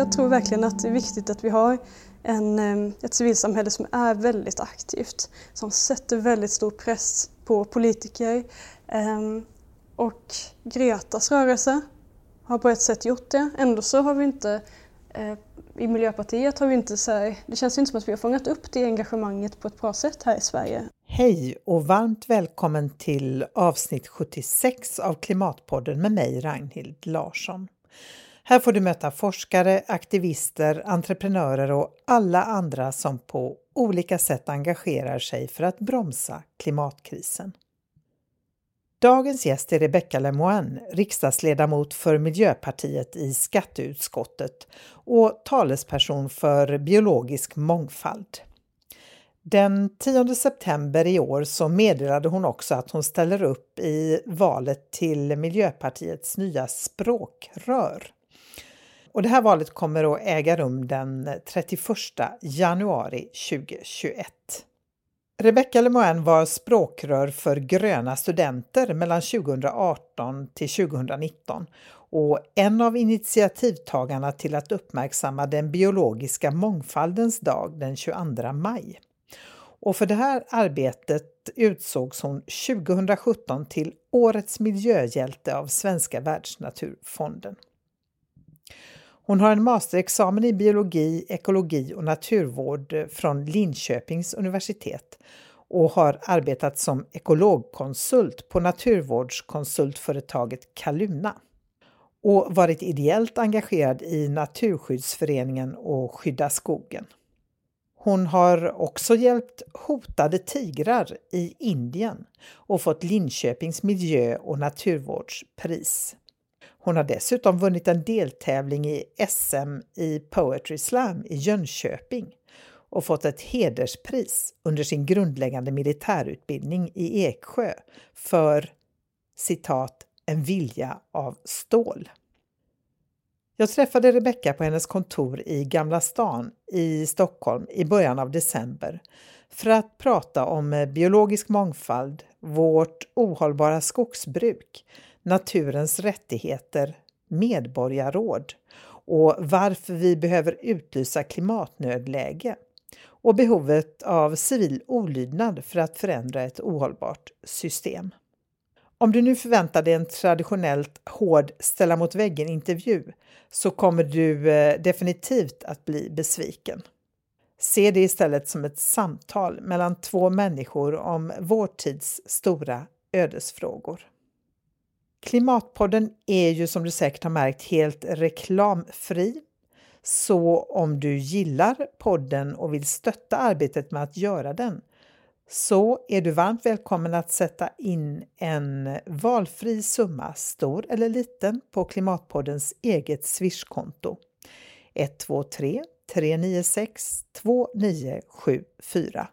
jag tror verkligen att det är viktigt att vi har en, ehm, ett civilsamhälle som är väldigt aktivt, som sätter väldigt stor press på politiker. Ehm, och Gretas rörelse har på ett sätt gjort det. Ändå så har vi inte eh, i Miljöpartiet har vi inte så här, det känns inte som att vi har fångat upp det engagemanget på ett bra sätt här i Sverige. Hej och varmt välkommen till avsnitt 76 av Klimatpodden med mig Ragnhild Larsson. Här får du möta forskare, aktivister, entreprenörer och alla andra som på olika sätt engagerar sig för att bromsa klimatkrisen. Dagens gäst är Rebecca Lemoine, riksdagsledamot för Miljöpartiet i skatteutskottet och talesperson för biologisk mångfald. Den 10 september i år så meddelade hon också att hon ställer upp i valet till Miljöpartiets nya språkrör. Och det här valet kommer att äga rum den 31 januari 2021. Rebecca Lemoine var språkrör för Gröna studenter mellan 2018 till 2019 och en av initiativtagarna till att uppmärksamma den biologiska mångfaldens dag den 22 maj. Och för det här arbetet utsågs hon 2017 till Årets miljöhjälte av Svenska världsnaturfonden. Hon har en masterexamen i biologi, ekologi och naturvård eh, från Linköpings universitet och har arbetat som ekologkonsult på naturvårdskonsultföretaget Kaluna och varit ideellt engagerad i Naturskyddsföreningen och Skydda skogen. Hon har också hjälpt hotade tigrar i Indien och fått Linköpings miljö och naturvårdspris. Hon har dessutom vunnit en deltävling i SM i Poetry Slam i Jönköping och fått ett hederspris under sin grundläggande militärutbildning i Eksjö för citat en vilja av stål. Jag träffade Rebecka på hennes kontor i Gamla stan i Stockholm i början av december för att prata om biologisk mångfald, vårt ohållbara skogsbruk, naturens rättigheter, medborgarråd och varför vi behöver utlysa klimatnödläge och behovet av civil olydnad för att förändra ett ohållbart system. Om du nu förväntar dig en traditionellt hård ställa mot väggen-intervju så kommer du eh, definitivt att bli besviken. Se det istället som ett samtal mellan två människor om vår tids stora ödesfrågor. Klimatpodden är ju som du säkert har märkt helt reklamfri. Så om du gillar podden och vill stötta arbetet med att göra den så är du varmt välkommen att sätta in en valfri summa, stor eller liten, på Klimatpoddens eget Swish-konto. 123 396 2974.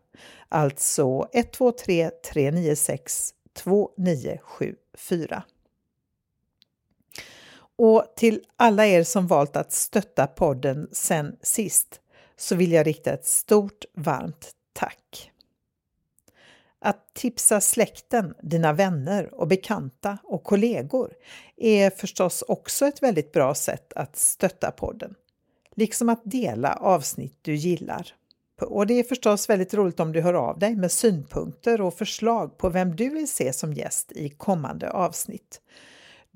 Alltså 123 396 2974. Och till alla er som valt att stötta podden sen sist så vill jag rikta ett stort varmt tack. Att tipsa släkten, dina vänner och bekanta och kollegor är förstås också ett väldigt bra sätt att stötta podden. Liksom att dela avsnitt du gillar. Och det är förstås väldigt roligt om du hör av dig med synpunkter och förslag på vem du vill se som gäst i kommande avsnitt.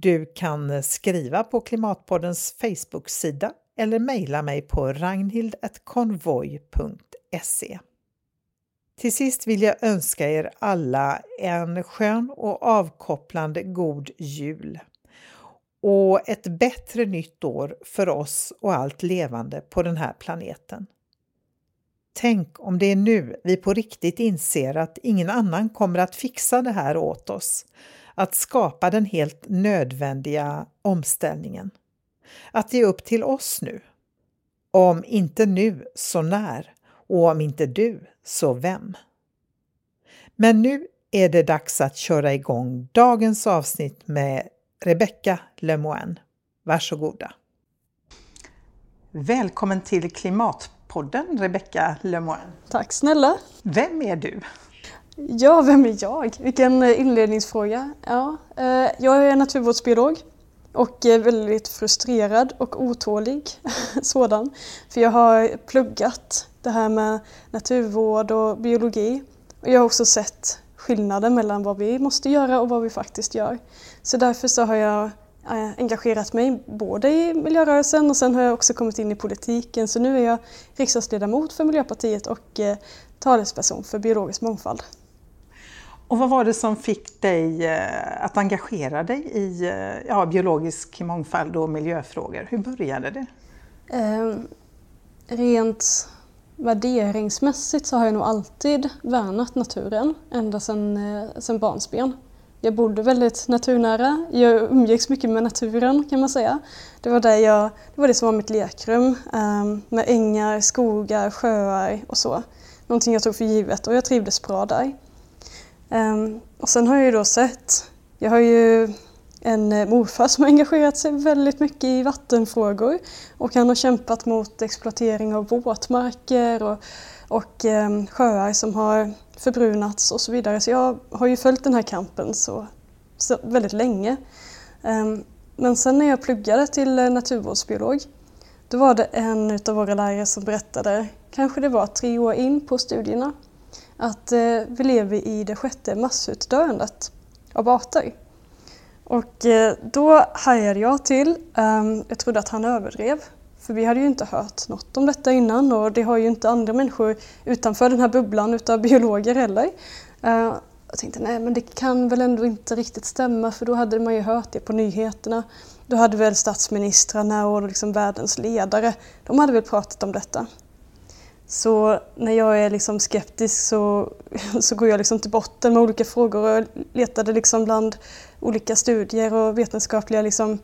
Du kan eh, skriva på Klimatpoddens Facebook-sida eller mejla mig på ragnhild.konvoj.se. Till sist vill jag önska er alla en skön och avkopplande god jul och ett bättre nytt år för oss och allt levande på den här planeten. Tänk om det är nu vi på riktigt inser att ingen annan kommer att fixa det här åt oss att skapa den helt nödvändiga omställningen. Att det är upp till oss nu. Om inte nu, så när? Och om inte du, så vem? Men nu är det dags att köra igång dagens avsnitt med Rebecca Lemoine. Varsågoda! Välkommen till Klimatpodden Rebecca Lemoine. Tack snälla! Vem är du? Ja, vem är jag? Vilken eh, inledningsfråga. Ja, eh, jag är naturvårdsbiolog och är väldigt frustrerad och otålig sådan. För jag har pluggat det här med naturvård och biologi och jag har också sett skillnaden mellan vad vi måste göra och vad vi faktiskt gör. Så därför så har jag engagerat mig både i miljörörelsen och sen har jag också kommit in i politiken. Så nu är jag riksdagsledamot för Miljöpartiet och talesperson för biologisk mångfald. Och vad var det som fick dig eh, att engagera dig i eh, ja, biologisk mångfald och miljöfrågor? Hur började det? Eh, rent värderingsmässigt så har jag nog alltid värnat naturen ända sedan, eh, barnsben. Jag bodde väldigt naturnära, jag umgicks mycket med naturen kan man säga. Det var det, jag, det, var det som var mitt lekrum eh, med ängar, skogar, sjöar och så. Någonting jag tog för givet och jag trivdes bra där. Um, och sen har jag ju då sett, jag har ju en eh, morfar som har engagerat sig väldigt mycket i vattenfrågor och han har kämpat mot exploatering av våtmarker och, och eh, sjöar som har förbrunats och så vidare. Så jag har ju följt den här kampen så, så väldigt länge. Eh, men sen när jag pluggade till eh, naturvårdsbiolog då var det en av våra lärare som berättade, kanske det var tre år in på studierna, att eh, vi lever i det sjätte massutdöendet av arter. Och eh, då hajade jag till. Ehm, jag trodde att han överdrev. För vi hade ju inte hört något om detta innan och det har ju inte andra människor utanför den här bubblan utav biologer heller. Eh, jag tänkte nej men det kan väl ändå inte riktigt stämma för då hade man ju hört det på nyheterna. Då hade väl statsministrarna och liksom världens ledare, de hade väl pratat om detta. Så när jag är liksom skeptisk så, så går jag liksom till botten med olika frågor och letade liksom bland olika studier och vetenskapliga liksom,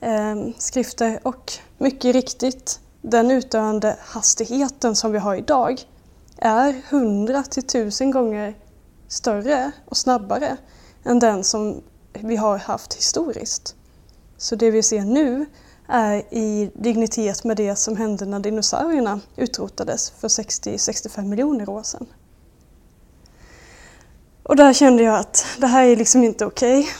eh, skrifter. Och mycket riktigt, den utdöende hastigheten som vi har idag är 100 till 1000 gånger större och snabbare än den som vi har haft historiskt. Så det vi ser nu Eh, i dignitet med det som hände när dinosaurierna utrotades för 60-65 miljoner år sedan. Och där kände jag att det här är liksom inte okej. Okay.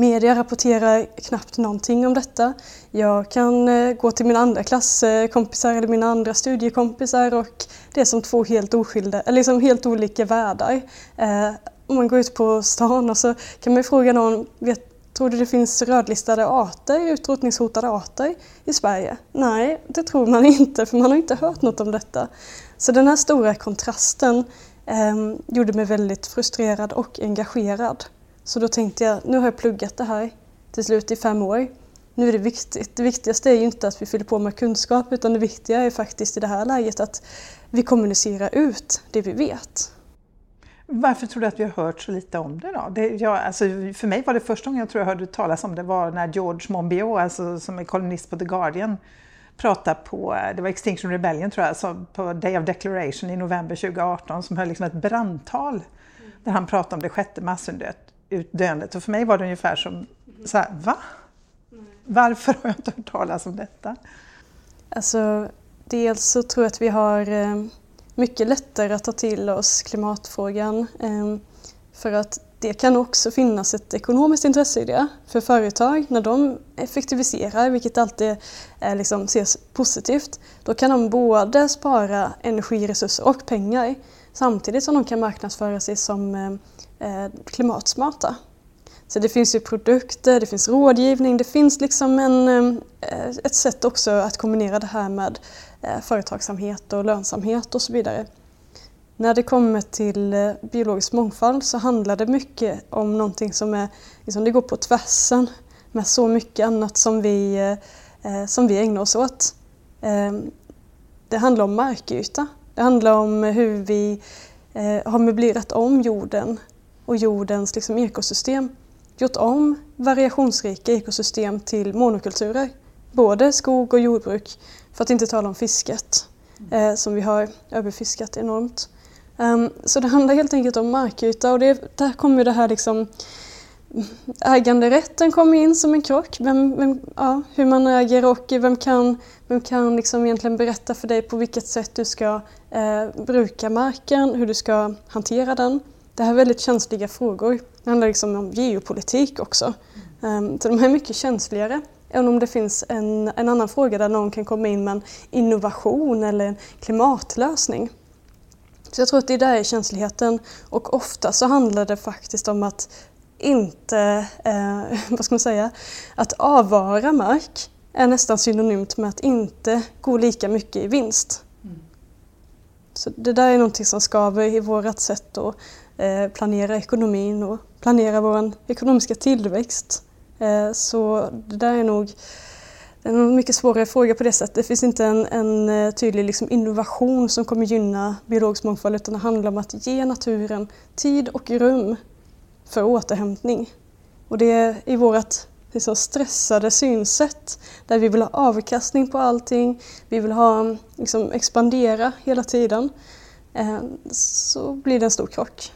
Media rapporterar knappt någonting om detta. Jag kan eh, gå till mina andra klasskompisar eller mina andra studiekompisar och det är som två helt oskilda, eller liksom helt olika världar. Eh, om man går ut på stan och så kan man fråga någon, vet, Tror du det finns rödlistade arter, utrotningshotade arter i Sverige? Nej, det tror man inte för man har inte hört något om detta. Så den här stora kontrasten eh, gjorde mig väldigt frustrerad och engagerad. Så då tänkte jag, nu har jag pluggat det här till slut i fem år. Nu är det viktigt. Det viktigaste är ju inte att vi fyller på med kunskap utan det viktiga är faktiskt i det här läget att vi kommunicerar ut det vi vet. Varför tror du att vi har hört så lite om det då? Det, jag, alltså, för mig var det första gången jag tror jag hörde talas om det var när George Monbiot, alltså, som är kolumnist på The Guardian, pratade på, det var Extinction Rebellion tror jag, alltså, på Day of Declaration i november 2018 som höll liksom ett brandtal mm. där han pratade om det sjätte massutdöendet. Och för mig var det ungefär som, så här, va? Mm. Varför har jag inte hört talas om detta? Alltså, dels så tror jag att vi har eh, mycket lättare att ta till oss klimatfrågan. Ehm, för att det kan också finnas ett ekonomiskt intresse i det. För företag, när de effektiviserar, vilket alltid är liksom ses positivt, då kan de både spara energiresurser och pengar samtidigt som de kan marknadsföra sig som eh, eh klimatsmarta. Så det finns ju produkter, det finns rådgivning, det finns liksom en, eh, ett sätt också att kombinera det här med Eh, företagsamhet och lönsamhet och så vidare. När det kommer till eh, biologisk mångfald så handlar det mycket om någonting som är, liksom det går på tvärsen med så mycket annat som vi, eh, som vi ägnar oss åt. Ehm, det handlar om markyta. Det handlar om hur vi har möblerat om jorden och jordens liksom ekosystem. Gjort om variationsrika ekosystem till monokulturer. Både skog och jordbruk för att inte tala om fisket eh, som vi har överfiskat enormt. Um, så det handlar helt enkelt om markyta och det, där kommer det här liksom Äganderätten kommer in som en krock, vem, vem, ja, hur man äger och vem kan, vem kan liksom egentligen berätta för dig på vilket sätt du ska eh, bruka marken, hur du ska hantera den. Det här är väldigt känsliga frågor. Det handlar liksom om geopolitik också. Um, så de är mycket känsligare än om det finns en, en annan fråga där någon kan komma in med en innovation eller en klimatlösning. Så jag tror att det där är känsligheten och ofta så handlar det faktiskt om att inte, eh, vad ska man säga, att avvara mark är nästan synonymt med att inte gå lika mycket i vinst. Mm. Så det där är någonting som skaver i vårt sätt att eh, planera ekonomin och planera vår ekonomiska tillväxt. Eh, så det där är nog en mycket svårare fråga på det sättet. Det finns inte en, en eh, tydlig liksom innovation som kommer gynna biologisk mångfald utan det handlar om att ge naturen tid och rum för återhämtning. Och det är i vårt liksom stressade synsätt där vi vill ha avkastning på allting, vi vill ha, liksom, expandera hela tiden, eh, så blir det en stor krock.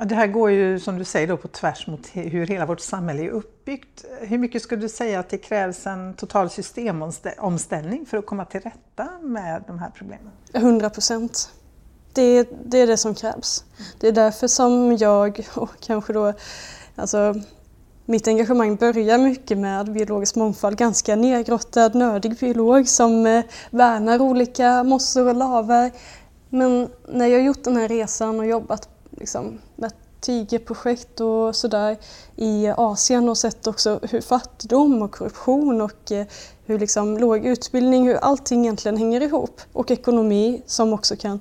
Ja, det här går ju som du säger då på tvärs mot hur hela vårt samhälle är uppbyggt. Hur mycket skulle du säga att det krävs en total systemomställning för att komma till rätta med de här problemen? 100 procent. Det, det, är det som krävs. Det är därför som jag och kanske då alltså, mitt engagemang börjar mycket med biologisk mångfald, ganska nedgrottad, nördig biolog som eh, värnar olika mossor och lavar. Men när jag gjort den här resan och jobbat liksom, med tigerprojekt och sådär i Asien och sett också hur fattigdom och korruption och eh, hur liksom låg utbildning, hur allting egentligen hänger ihop. Och ekonomi som också kan,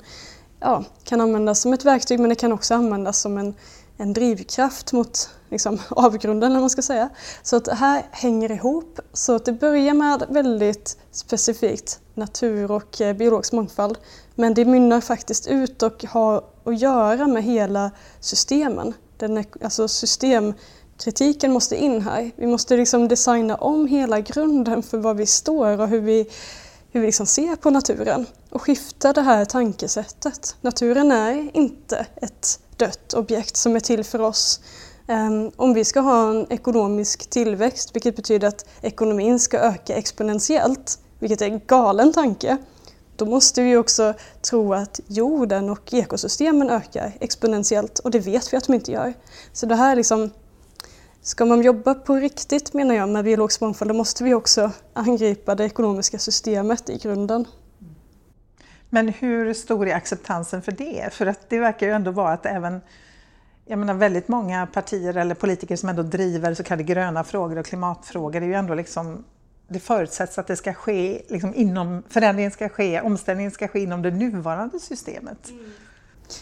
ja, kan användas som ett verktyg men det kan också användas som en, en drivkraft mot liksom, avgrunden, eller man ska säga. Så att det här hänger ihop. Så att det börjar med väldigt specifikt natur och eh, biologisk mångfald. Men det mynnar faktiskt ut och har att göra med hela systemen. Den, alltså systemkritiken måste in här. Vi måste liksom designa om hela grunden för var vi står och hur vi, hur vi liksom ser på naturen och skifta det här tankesättet. Naturen är inte ett dött objekt som är till för oss. Um, om vi ska ha en ekonomisk tillväxt, vilket betyder att ekonomin ska öka exponentiellt, vilket är en galen tanke, då måste vi också tro att jorden och ekosystemen ökar exponentiellt och det vet vi att de inte gör. Så det här liksom, ska man jobba på riktigt menar jag med biologisk mångfald då måste vi också angripa det ekonomiska systemet i grunden. Men hur stor är acceptansen för det? För att det verkar ju ändå vara att även jag menar väldigt många partier eller politiker som ändå driver så kallade gröna frågor och klimatfrågor, det är ju ändå liksom det förutsätts att det ska ske liksom inom, förändringen ska ske, omställningen ska ske inom det nuvarande systemet. Mm.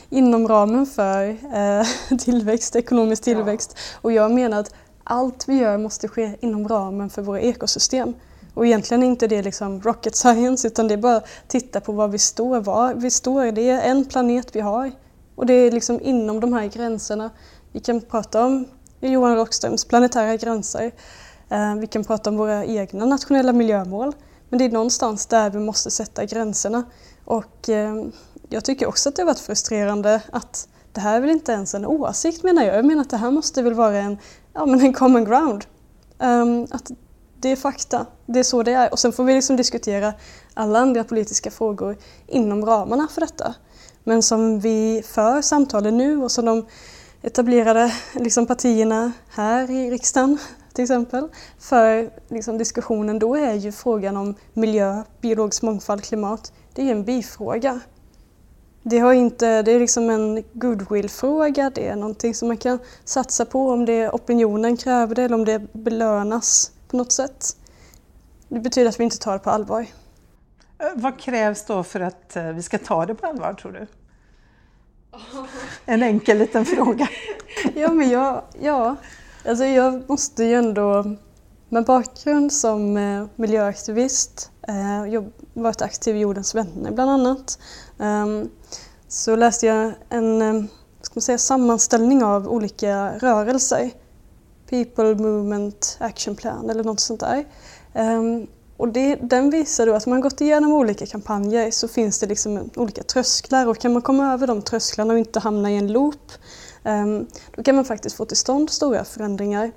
Inom ramen för eh, tillväxt, ekonomisk tillväxt. Ja. Och jag menar att allt vi gör måste ske inom ramen för våra ekosystem. Och egentligen är inte det liksom rocket science utan det är bara att titta på var vi står. Var vi står, det är en planet vi har. Och det är liksom inom de här gränserna. Vi kan prata om Johan Rockströms planetära gränser. Eh, vi kan prata om våra egna nationella miljömål. Men det är någonstans där vi måste sätta gränserna. Och eh, jag tycker också att det har varit frustrerande att det här är väl inte ens en åsikt menar jag. Jag menar att det här måste väl vara en, ja, men en common ground. Um, att det är fakta, det är så det är. Och sen får vi liksom diskutera alla andra politiska frågor inom ramarna för detta. Men som vi för samtalen nu och som de etablerade liksom partierna här i riksdagen till exempel, för liksom diskussionen, då är ju frågan om miljö, biologisk mångfald, klimat, det är en bifråga. Det, har inte, det är liksom en goodwill-fråga, det är någonting som man kan satsa på om det opinionen kräver det eller om det belönas på något sätt. Det betyder att vi inte tar det på allvar. Eh, vad krävs då för att eh, vi ska ta det på allvar tror du? En enkel liten fråga. ja, men jag, ja, Alltså jag måste ju ändå, med bakgrund som eh, miljöaktivist, eh, miljöaktivist, har varit aktiv i Jordens vänner bland annat, ehm, så läste jag en eh, ska man säga, sammanställning av olika rörelser. People Movement Action Plan eller något sånt där. Ehm, och det, den visar då att om man gått igenom olika kampanjer så finns det liksom olika trösklar och kan man komma över de trösklarna och inte hamna i en loop Ehm, då kan man faktiskt få till stånd stora förändringar.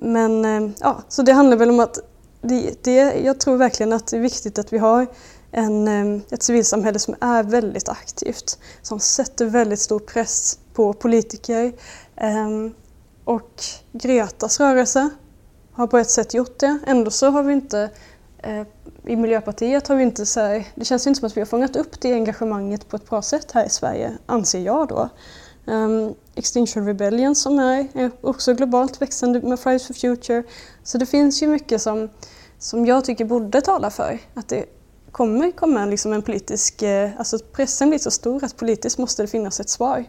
Men ehm, ja, så det handlar väl om att det, det, jag tror verkligen att det är viktigt att vi har en, ehm, ett civilsamhälle som är väldigt aktivt, som sätter väldigt stor press på politiker och Gretas rörelse har på ett sätt gjort det. Ändå så har vi inte eh, i Miljöpartiet har vi inte så här, det känns inte som att vi har fångat upp det engagemanget på ett bra sätt här i Sverige, anser jag då. Um, Extinction Rebellion som är, är också globalt växande med Fridays for Future. Så det finns ju mycket som, som jag tycker borde tala för att det kommer komma liksom en politisk, eh, alltså pressen blir så stor att politiskt måste det finnas ett svar.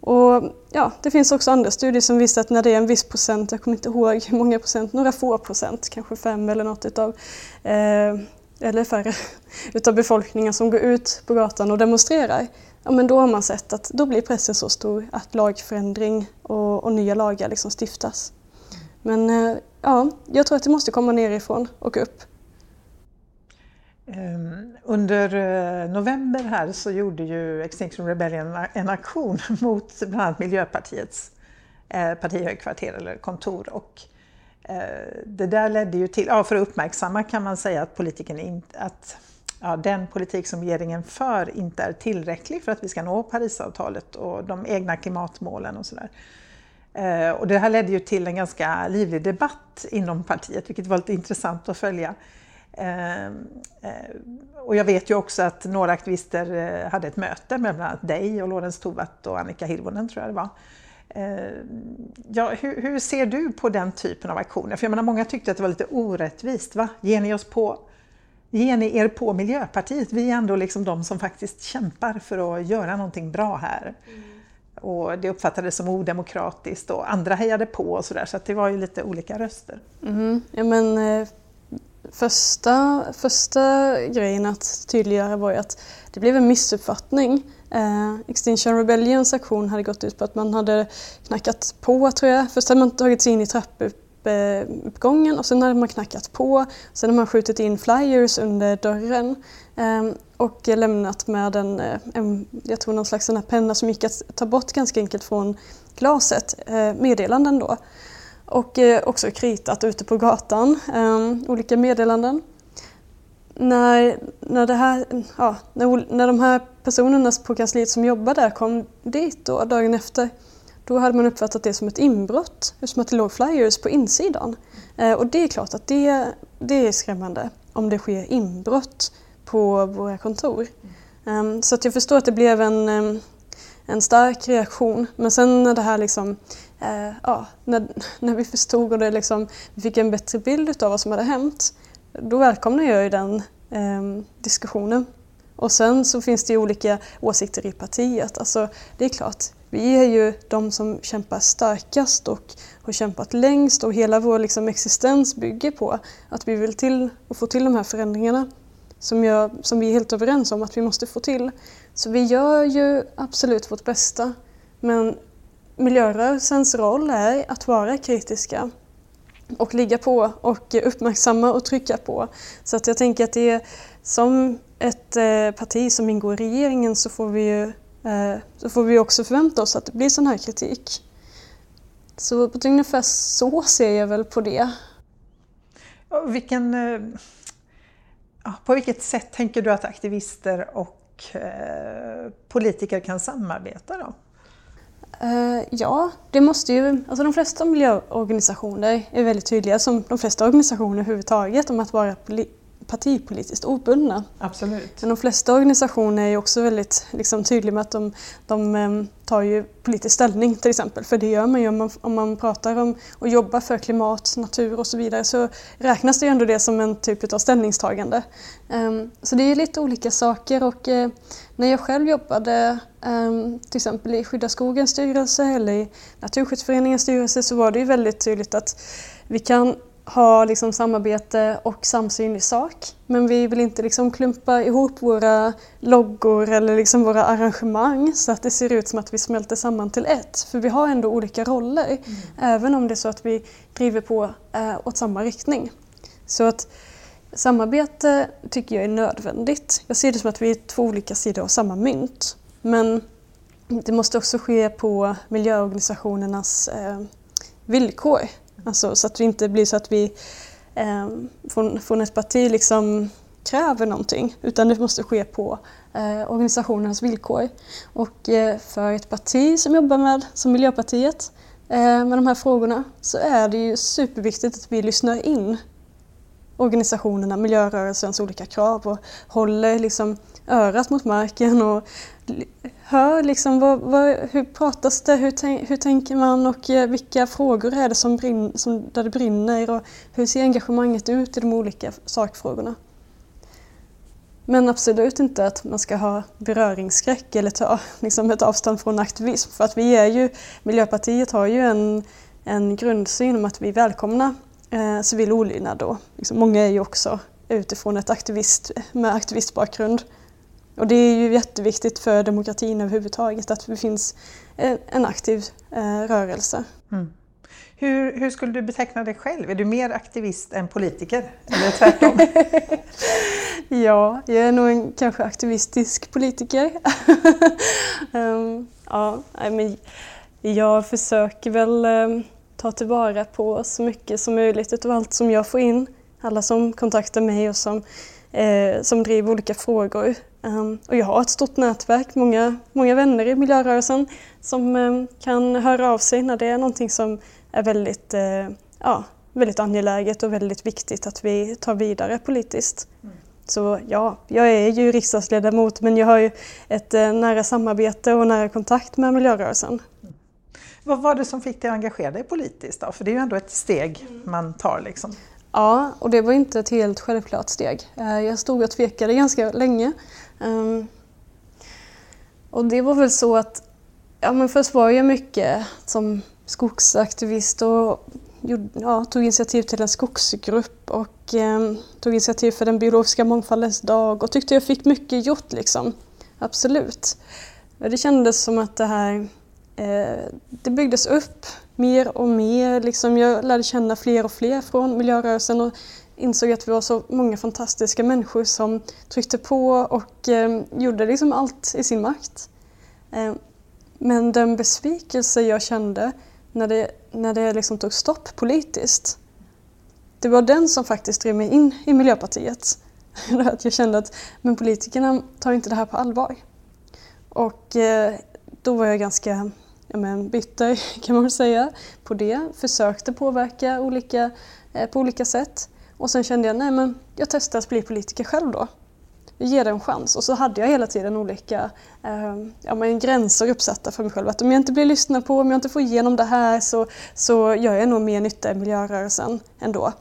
Och ja, det finns också andra studier som visar att när det är en viss procent, jag kommer inte ihåg hur många procent, några få procent, kanske fem eller något utav, eh, eller färre, utav befolkningen som går ut på gatan och demonstrerar, ja men då har man sett att då blir pressen så stor att lagförändring och, och nya lagar liksom stiftas. Men eh, ja, jag tror att det måste komma nerifrån och upp. Ehm, under eh, november här så gjorde ju Extinction Rebellion en aktion mot bland annat Miljöpartiets eh, partihögkvarter eller kontor. Och Eh, det där ledde ju till, ja, för att uppmärksamma kan man säga att, politiken in, att ja, den politik som regeringen för inte är tillräcklig för att vi ska nå Parisavtalet och de egna klimatmålen och sådär. Eh, och det här ledde ju till en ganska livlig debatt inom partiet, vilket var lite intressant att följa. Eh, och jag vet ju också att några aktivister hade ett möte med bland annat dig och Lorentz Tovatt och Annika Hirvonen tror jag det var. Ehm, ja, hur, hur, ser du på den typen av aktioner? För jag menar, många tyckte att det var lite orättvist. Va? Ger, ni oss på, ger ni er på Miljöpartiet? Vi är ändå liksom de som faktiskt kämpar för att göra någonting bra här. Mm. Och det uppfattades som odemokratiskt och andra hejade på och sådär så att det var ju lite olika röster. Mm. Ja, men, eh, första, första grejen att tydliggöra var ju att det blev en missuppfattning. Eh, Extinction Rebellions aktion hade gått ut på att man hade knackat på tror jag. Först hade man tagit sig in i trappuppgången och sen hade man knackat på. Sen hade man skjutit in flyers under dörren eh, och lämnat med en, eh, en, jag tror någon slags penna som gick att ta bort ganska enkelt från glaset, eh, meddelanden då och eh, också kritat ute på gatan, eh, olika meddelanden. När, när, det här, ja, när, när de här personerna på kansliet som jobbar där kom dit då, dagen efter, då hade man uppfattat det som ett inbrott eftersom att det låg flyers på insidan. Eh, och det är klart att det, det är skrämmande om det sker inbrott på våra kontor. Um, så att jag förstår att det blev en, um, en stark reaktion. Men sen när det här liksom eh, ja, när, när vi förstod och det liksom, vi fick en bättre bild av vad som hade hänt, då välkomnar jag ju den eh, diskussionen. Och sen så finns det ju olika åsikter i partiet. Alltså, det är klart, vi är ju de som kämpar starkast och har kämpat längst och hela vår liksom, existens bygger på att vi vill till och få till de här förändringarna som, jag, som vi är helt överens om att vi måste få till. Så vi gör ju absolut vårt bästa men miljörörelsens roll är att vara kritiska och ligga på och uppmärksamma och trycka på. Så att jag tänker att det är som ett eh, parti som ingår i regeringen så får vi ju eh, så får vi också förvänta oss att det blir sån här kritik. Så på ungefär så ser jag väl på det. Vilken, eh, på vilket sätt tänker du att aktivister och eh, politiker kan samarbeta då? Uh, ja, det måste ju, alltså de flesta miljöorganisationer är väldigt tydliga, som de flesta organisationer överhuvudtaget, om att vara partipolitiskt obundna. Absolut. Men de flesta organisationer är också väldigt liksom, tydliga med att de, de um, tar ju politisk ställning till exempel, för det gör man ju om man, om man pratar om och jobbar för klimat, natur och så vidare så räknas det ju ändå det som en typ av ställningstagande. Um, så det är lite olika saker och uh, när jag själv jobbade um, till exempel i Skydda skogens styrelse eller i Naturskyddsföreningens styrelse så var det ju väldigt tydligt att vi kan ha liksom samarbete och samsyn i sak. Men vi vill inte liksom klumpa ihop våra loggor eller liksom våra arrangemang så att det ser ut som att vi smälter samman till ett. För vi har ändå olika roller, mm. även om det är så att vi driver på eh, åt samma riktning. Så att samarbete tycker jag är nödvändigt. Jag ser det som att vi är två olika sidor av samma mynt. Men det måste också ske på miljöorganisationernas eh, villkor. Alltså, så att det inte blir så att vi eh, från, från ett parti liksom kräver någonting utan det måste ske på eh, organisationernas villkor. Och eh, för ett parti som jobbar med, som Miljöpartiet, eh, med de här frågorna så är det ju superviktigt att vi lyssnar in organisationerna, miljörörelsens olika krav och håller liksom örat mot marken och hör liksom vad, vad, hur pratas det, hur, tänk, hur tänker man och eh, vilka frågor är det som, brin, som där det brinner och hur ser engagemanget ut i de olika sakfrågorna. Men absolut inte att man ska ha beröringsskräck eller ta liksom ett avstånd från aktivism. För att vi är ju, Miljöpartiet har ju en, en grundsyn om att vi välkomnar eh, civil olydnad. Då. Liksom, många är ju också utifrån ett aktivist, med aktivistbakgrund. Och det är ju jätteviktigt för demokratin överhuvudtaget att det finns en aktiv eh, rörelse. Mm. Hur, hur, skulle du beteckna dig själv? Är du mer aktivist än politiker? Eller tvärtom? ja, jag är nog en kanske aktivistisk politiker. um, ja, men jag försöker väl um, ta tillvara på så mycket som möjligt av allt som jag får in. Alla som kontaktar mig och som, eh, som driver olika frågor. Um, och jag har ett stort nätverk, många, många vänner i miljörörelsen som um, kan höra av sig när det är någonting som är väldigt, eh, ja, väldigt angeläget och väldigt viktigt att vi tar vidare politiskt. Mm. Så ja, jag är ju riksdagsledamot men jag har ju ett eh, nära samarbete och nära kontakt med miljörörelsen. Mm. Vad var det som fick dig att engagera dig politiskt då? För det är ju ändå ett steg mm. man tar liksom. Ja, och det var inte ett helt självklart steg. Eh, jag stod och tvekade ganska länge. Ehm, och det var väl så att, ja men först var jag mycket som skogsaktivist och ja, tog initiativ till en skogsgrupp och eh, tog initiativ för den biologiska mångfaldens dag och tyckte jag fick mycket gjort liksom. Absolut. Det kändes som att det här eh, det byggdes upp mer och mer. Liksom jag lärde känna fler och fler från miljörörelsen och insåg att vi var så många fantastiska människor som tryckte på och eh, gjorde liksom allt i sin makt. Eh, men den besvikelse jag kände när det, när det liksom tog stopp politiskt, det var den som faktiskt drev mig in i Miljöpartiet. att jag kände att men politikerna tar inte det här på allvar. Och eh, då var jag ganska ja, men, bitter kan man väl säga på det. Försökte påverka olika, eh, på olika sätt. Och sen kände jag, nej men jag testar att bli politiker själv då ge det en chans. Och så hade jag hela tiden olika eh, ja, men gränser uppsatta för mig själv. Att om jag inte blir lyssnad på, om jag inte får igenom det här så, så gör jag nog mer nytta i miljörörelsen ändå.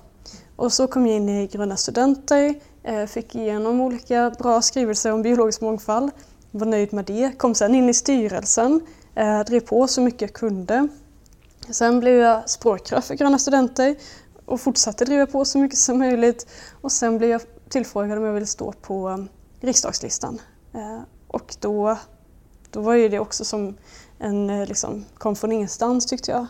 Och så kom jag in i Gröna studenter, eh, fick igenom olika bra skrivelser om biologisk mångfald, var nöjd med det. Kom sen in i styrelsen, eh, drev på så mycket jag kunde. Sen blev jag språkrör för Gröna studenter och fortsatte driva på så mycket som möjligt. Och sen blev jag tillfrågad om jag ville stå på eh, riksdagslistan. Eh, och då, då var ju det också som en, eh, liksom, kom från ingenstans tyckte jag.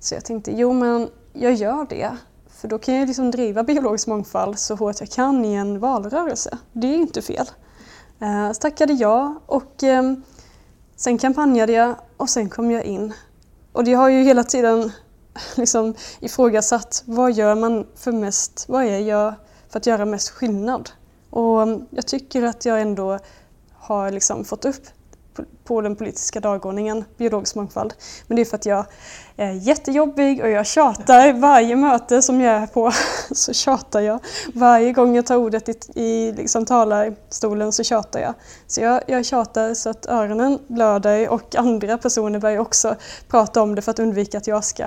Så jag tänkte, jo men jag gör det. För då kan jag liksom driva biologisk mångfald så hårt jag kan i en valrörelse. Det är inte fel. Så tackade jag och sen kampanjade jag och sen kom jag in. Och det har ju hela tiden liksom ifrågasatt, vad gör man för mest, vad är jag för att göra mest skillnad. Och jag tycker att jag ändå har liksom fått upp på den politiska dagordningen, biologisk mångfald. Men det är för att jag är jättejobbig och jag tjatar varje möte som jag är på. så tjatar jag. Varje gång jag tar ordet i, i liksom talarstolen så tjatar jag. Så jag, jag tjatar så att öronen blöder och andra personer börjar också prata om det för att undvika att jag ska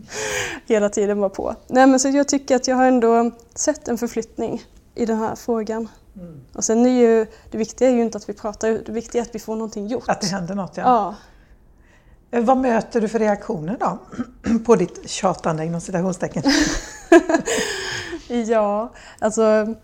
hela tiden vara på. Nej, men så jag tycker att jag har ändå sett en förflyttning i den här frågan. Mm. Och sen är ju, det viktiga är ju inte att vi pratar, det viktiga är att vi får någonting gjort. Att det händer något, ja. ja. Eh, vad möter du för reaktioner då på ditt tjatande inom citationstecken? ja, alltså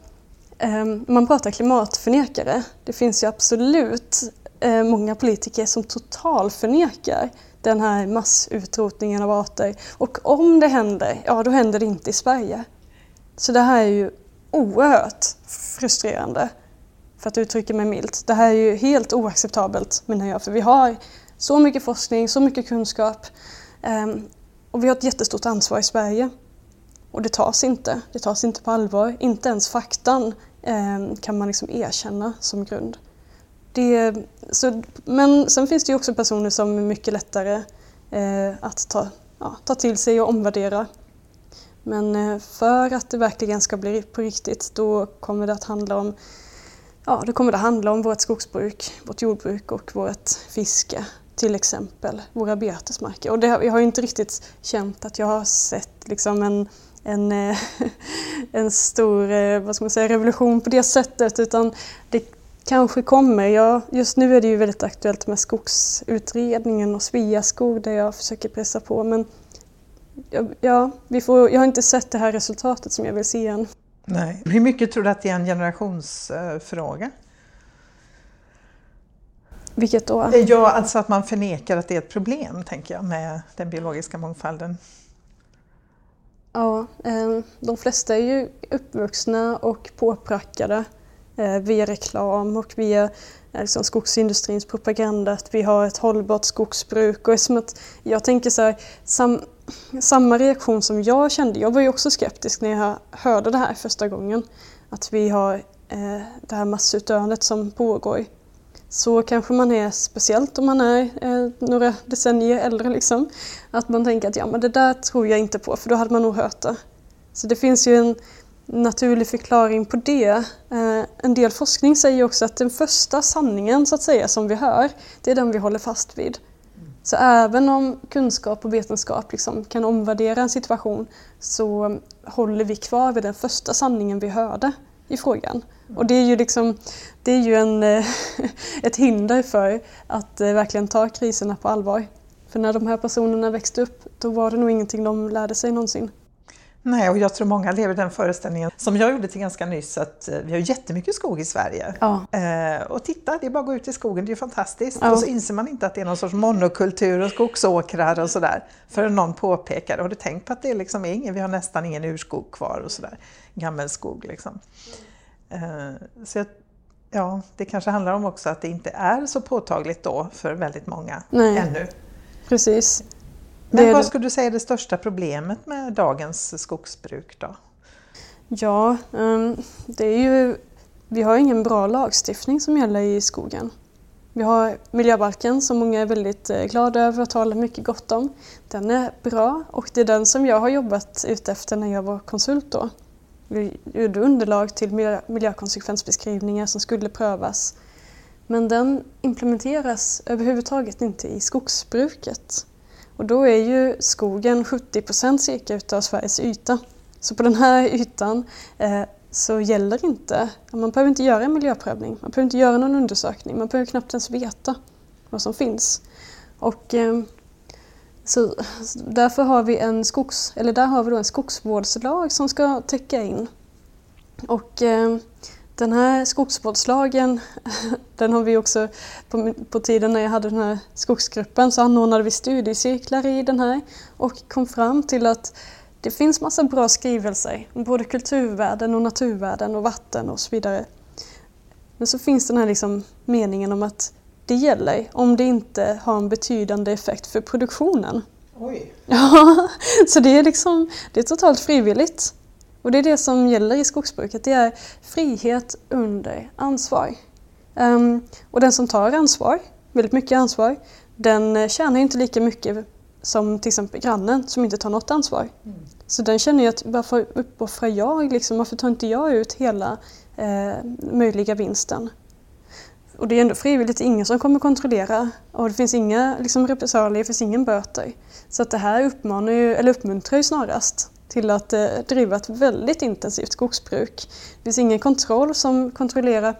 um, man pratar klimatförnekare. Det finns ju absolut uh, många politiker som totalförnekar den här massutrotningen av arter. Och om det händer, ja då händer det inte i Sverige. Så det här är ju oerhört frustrerande, för att uttrycka mig milt. Det här är ju helt oacceptabelt menar jag, för vi har så mycket forskning, så mycket kunskap ehm, och vi har ett jättestort ansvar i Sverige. Och det tas inte. Det tas inte på allvar. Inte ens faktan ehm, kan man liksom erkänna som grund. Det, så, men sen finns det ju också personer som är mycket lättare eh, att ta, ja, ta till sig och omvärdera. Men eh, för att det verkligen ska bli på riktigt då kommer det att handla om Ja, då kommer det handla om vårt skogsbruk, vårt jordbruk och vårt fiske till exempel, våra betesmarker. Och det, jag har inte riktigt känt att jag har sett liksom en, en, eh, en stor eh, vad ska man säga, revolution på det sättet utan det kanske kommer. Jag, just nu är det ju väldigt aktuellt med skogsutredningen och Sveaskog där jag försöker pressa på men ja, vi får, jag har inte sett det här resultatet som jag vill se än. Nej. Hur mycket tror du att det är en generationsfråga? Vilket då? Ja, alltså att man förnekar att det är ett problem, tänker jag, med den biologiska mångfalden. Ja, eh, de flesta är ju uppvuxna och påprackade eh, via reklam och via liksom skogsindustrins propaganda att vi har ett hållbart skogsbruk. Och som att jag tänker så här, sam, samma reaktion som jag kände, jag var ju också skeptisk när jag hörde det här första gången, att vi har eh, det här massutdöendet som pågår. Så kanske man är, speciellt om man är eh, några decennier äldre, liksom, att man tänker att ja, men det där tror jag inte på, för då hade man nog hört det. Så det finns ju en naturlig förklaring på det. Eh, en del forskning säger också att den första sanningen så att säga som vi hör, det är den vi håller fast vid. Så även om kunskap och vetenskap liksom kan omvärdera en situation så håller vi kvar vid den första sanningen vi hörde i frågan. Och det är ju, liksom, det är ju en, eh, ett hinder för att eh, verkligen ta kriserna på allvar. För när de här personerna växte upp, då var det nog ingenting de lärde sig någonsin. Nej, och jag tror många lever den föreställningen, som jag gjorde till ganska nyss, att eh, vi har jättemycket skog i Sverige. Ja. Eh, och titta, det är bara att gå ut i skogen, det är fantastiskt. Ja. Och så inser man inte att det är någon sorts monokultur och skogsåkrar och sådär, förrän någon påpekar Har du tänkt på att det liksom är ingen, vi har nästan ingen urskog kvar och sådär, gammelskog liksom. Eh, så jag, ja, det kanske handlar om också att det inte är så påtagligt då för väldigt många Nej. ännu. Precis. Men vad skulle du säga är det största problemet med dagens skogsbruk då? Ja, ehm, det är ju, vi har ingen bra lagstiftning som gäller i skogen. Vi har miljöbalken som många är väldigt eh, glada över och talar mycket gott om. Den är bra och det är den som jag har jobbat utefter när jag var konsult då. Vi gjorde underlag till miljökonsekvensbeskrivningar som skulle prövas. Men den implementeras överhuvudtaget inte i skogsbruket. Och då är ju skogen 70 procent cirka utav Sveriges yta. Så på den här ytan eh, så gäller inte, man behöver inte göra en miljöprövning, man behöver inte göra någon undersökning, man behöver knappt ens veta vad som finns. Och, eh, så, därför har vi en skogs, eller där har vi då en skogsvårdslag som ska täcka in. Och eh, den här skogsvårdslagen, den har vi också, på, på tiden när jag hade den här skogsgruppen så anordnade vi studiecirklar i den här och kom fram till att det finns massa bra skrivelser om både kulturvärden och naturvärden och vatten och så vidare. Men så finns den här liksom meningen om att det gäller om det inte har en betydande effekt för produktionen. Oj. Ja, så det är, liksom, det är totalt frivilligt. Och det är det som gäller i skogsbruket, det är frihet under ansvar. Um, och den som tar ansvar, väldigt mycket ansvar, den tjänar inte lika mycket som till exempel grannen som inte tar något ansvar. Mm. Så den känner ju att varför uppoffrar jag, liksom, varför tar inte jag ut hela eh, möjliga vinsten? Och det är ändå frivilligt, ingen som kommer kontrollera och det finns inga liksom, repressalier, det finns ingen böter. Så att det här uppmanar ju, eller uppmuntrar ju snarast till att eh, driva ett väldigt intensivt skogsbruk. Det finns ingen kontroll som kontrollerar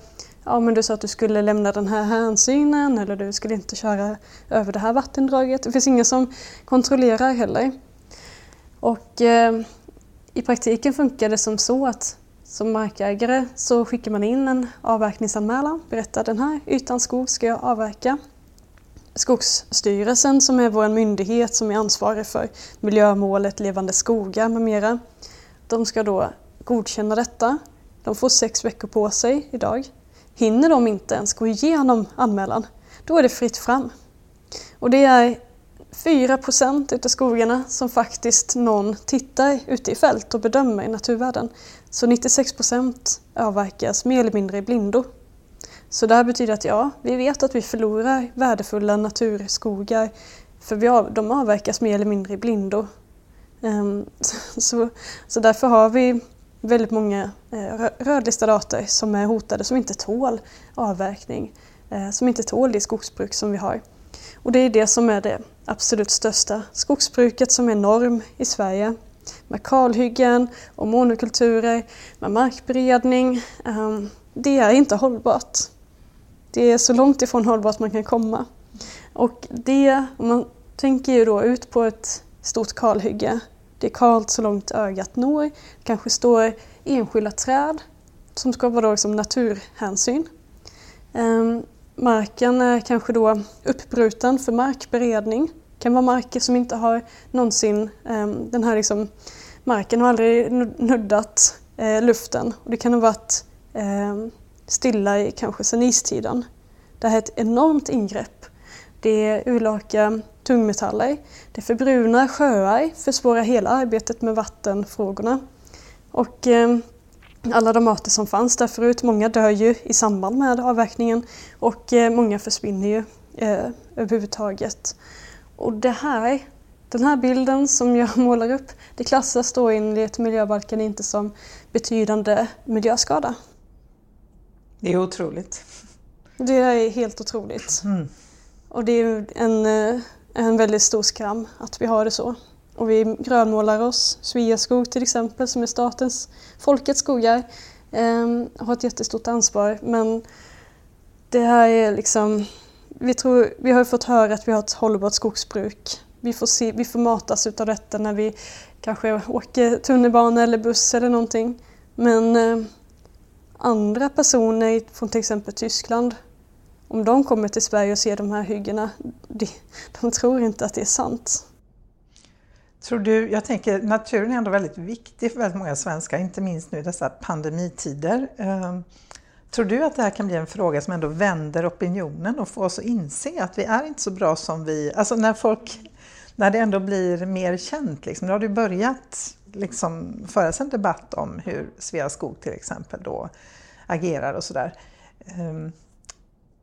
ja men du sa att du skulle lämna den här hänsynen eller du skulle inte köra över det här vattendraget. Det finns ingen som kontrollerar heller. Och eh, i praktiken funkar det som så att som markägare så skickar man in en avverkningsanmälan, berättar den här ytan skog ska jag avverka. Skogsstyrelsen som är vår myndighet som är ansvarig för miljömålet Levande skogar med mera. De ska då godkänna detta. De får sex veckor på sig idag. Hinner de inte ens gå igenom anmälan, då är det fritt fram. Och det är 4 utav skogarna som faktiskt någon tittar ute i fält och bedömer i naturvärden. Så 96 avverkas mer eller mindre i blindo. Så det här betyder att ja, vi vet att vi förlorar värdefulla naturskogar För vi av, de avverkas mer eller mindre i blindo. Um, så, så därför har vi väldigt många eh, rödlistade arter som är hotade som inte tål avverkning, eh, som inte tål det skogsbruk som vi har. Och det är det som är det absolut största skogsbruket som är norm i Sverige. Med kalhyggen och monokulturer, med markberedning. Um, det är inte hållbart. Det är så långt ifrån hållbart man kan komma. Och det, om man tänker ju då ut på ett stort kalhygge, det är kalt så långt ögat når, det kanske står enskilda träd som ska vara då liksom naturhänsyn. Ehm, marken är kanske då uppbruten för markberedning. Det kan vara marker som inte har någonsin, ehm, den här liksom, marken har aldrig nuddat eh, luften och det kan ha varit eh, stilla i kanske sedan istiden. Det här är ett enormt ingrepp. Det urlakar tungmetaller, det förbrunar sjöar, försvårar hela arbetet med vattenfrågorna. Och eh, alla de arter som fanns där förut, många dör ju i samband med avverkningen och eh, många försvinner ju eh, överhuvudtaget. Och det här, den här bilden som jag målar upp, det klassas då enligt miljöbalken inte som betydande miljöskada. Det är otroligt. Det är helt otroligt. Mm. Och det är en, eh, en väldigt stor skam att vi har det så. Och vi grönmålar oss. Sveaskog till exempel, som är statens, folkets skogar, eh, har ett jättestort ansvar. Men det här är liksom... Vi, tror, vi har fått höra att vi har ett hållbart skogsbruk. Vi får, se, vi får matas utav detta när vi kanske åker tunnelbana eller buss eller någonting. Men eh, andra personer från till exempel Tyskland, om de kommer till Sverige och ser de här hyggena, de, de tror inte att det är sant. Tror du, jag tänker naturen är ändå väldigt viktig för väldigt många svenskar, inte minst nu i dessa pandemitider. Ehm, tror du att det här kan bli en fråga som ändå vänder opinionen och får oss att inse att vi är inte så bra som vi... Alltså när folk, när det ändå blir mer känt, liksom, då har det börjat liksom föras en debatt om hur Sveaskog till exempel då agerar och sådär. Ehm,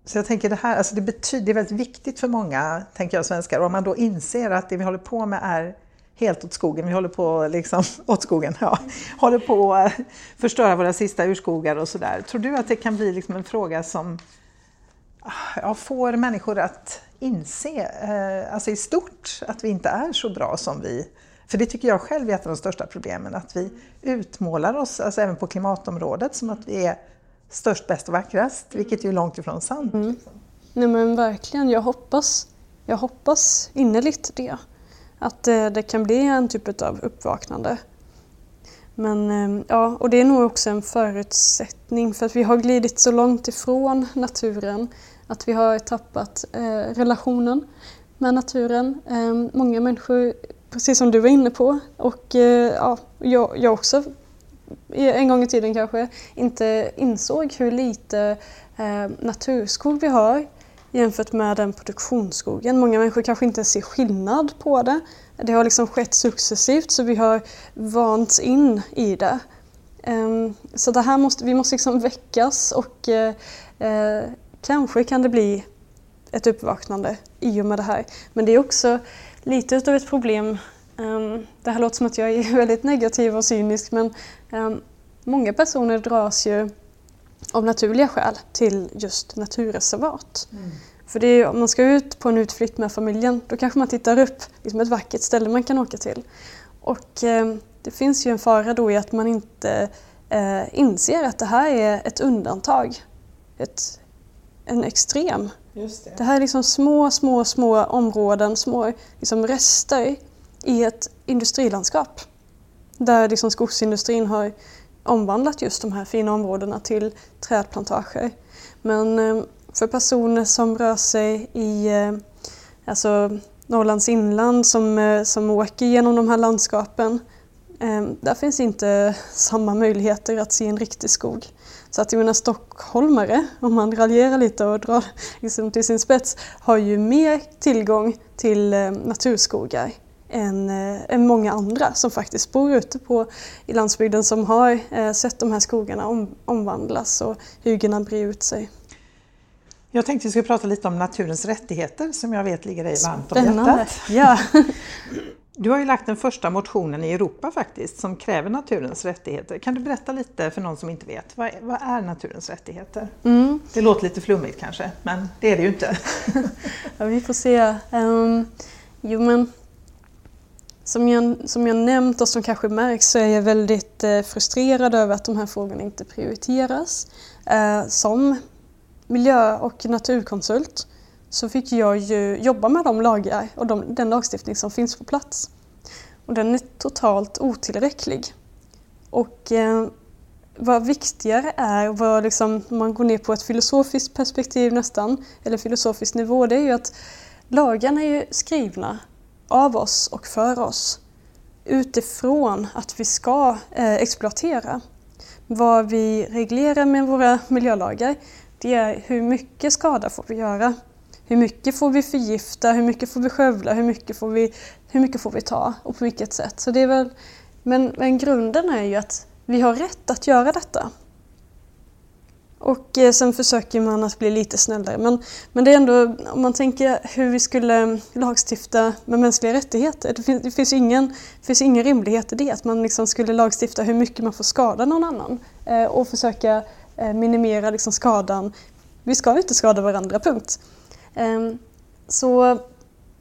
så jag tänker det här, alltså det, betyder, det är väldigt viktigt för många, tänker jag, svenskar, om man då inser att det vi håller på med är helt åt skogen. Vi håller på liksom, åt skogen, ja. Håller på att förstöra våra sista urskogar och sådär. Tror du att det kan bli liksom en fråga som ja, får människor att inse, eh, alltså i stort, att vi inte är så bra som vi för det tycker jag själv är ett av de största problemen, att vi utmålar oss, alltså även på klimatområdet, som att vi är störst, bäst och vackrast, vilket är långt ifrån sant. Mm. Nej men verkligen, jag hoppas, jag hoppas innerligt det. Att eh, det kan bli en typ av uppvaknande. Men ehm, ja, och det är nog också en förutsättning för att vi har glidit så långt ifrån naturen att vi har tappat eh, relationen med naturen. Eh, många människor precis som du var inne på. Och eh, ja, jag, jag också en gång i tiden kanske inte insåg hur lite eh, naturskog vi har jämfört med den produktionsskogen. Många människor kanske inte ser skillnad på det. Det har liksom skett successivt så vi har vants in i det. Ehm, så det här måste, vi måste liksom väckas och eh, eh, kanske kan det bli ett uppvaknande i och med det här. Men det är också lite utav ett problem. Ehm, det här låter som att jag är väldigt negativ och cynisk men ehm, många personer dras ju av naturliga skäl till just naturreservat. Mm. För det är, om man ska ut på en utflykt med familjen då kanske man tittar upp liksom ett vackert ställe man kan åka till. Och eh, det finns ju en fara då i att man inte eh, inser att det här är ett undantag. Ett, en extrem det. det. här är liksom små, små, små områden, små liksom rester i ett industrilandskap. Där liksom skogsindustrin har omvandlat just de här fina områdena till trädplantager. Men eh, för personer som rör sig i eh, alltså Norrlands inland som, eh, som åker genom de här landskapen, eh, där finns inte samma möjligheter att se en riktig skog. Så att jag menar stockholmare, om man raljerar lite och drar liksom till sin spets, har ju mer tillgång till naturskogar än, än många andra som faktiskt bor ute på, i landsbygden som har sett de här skogarna om, omvandlas och hyggena bre ut sig. Jag tänkte vi skulle prata lite om naturens rättigheter som jag vet ligger dig varmt om hjärtat. Ja. Du har ju lagt den första motionen i Europa faktiskt som kräver naturens rättigheter. Kan du berätta lite för någon som inte vet, vad är, vad är naturens rättigheter? Mm. Det låter lite flummigt kanske, men det är det ju inte. ja, vi får se. Um, jo men som jag, som jag nämnt och som kanske märks så är jag väldigt eh, frustrerad över att de här frågorna inte prioriteras. Eh, som miljö och naturkonsult så fick jag ju jobba med de lagar och de, den lagstiftning som finns på plats. Och den är totalt otillräcklig. Och eh, vad viktigare är, vad liksom, om man går ner på ett filosofiskt perspektiv nästan, eller filosofisk nivå, det är ju att lagarna är ju skrivna av oss och för oss utifrån att vi ska eh, exploatera. Vad vi reglerar med våra miljölagar det är hur mycket skada får vi göra? Hur mycket får vi förgifta? Hur mycket får vi skövla? Hur mycket får vi, hur mycket får vi ta? Och på vilket sätt? Så det är väl, men, men grunden är ju att vi har rätt att göra detta. Och eh, sen försöker man att bli lite snällare. Men, men det är ändå, om man tänker hur vi skulle lagstifta med mänskliga rättigheter. Det finns, det finns, ingen, det finns ingen rimlighet i det. Att man liksom skulle lagstifta hur mycket man får skada någon annan. Eh, och försöka Eh, minimera liksom skadan. Vi ska inte skada varandra, punkt. Ehm, så,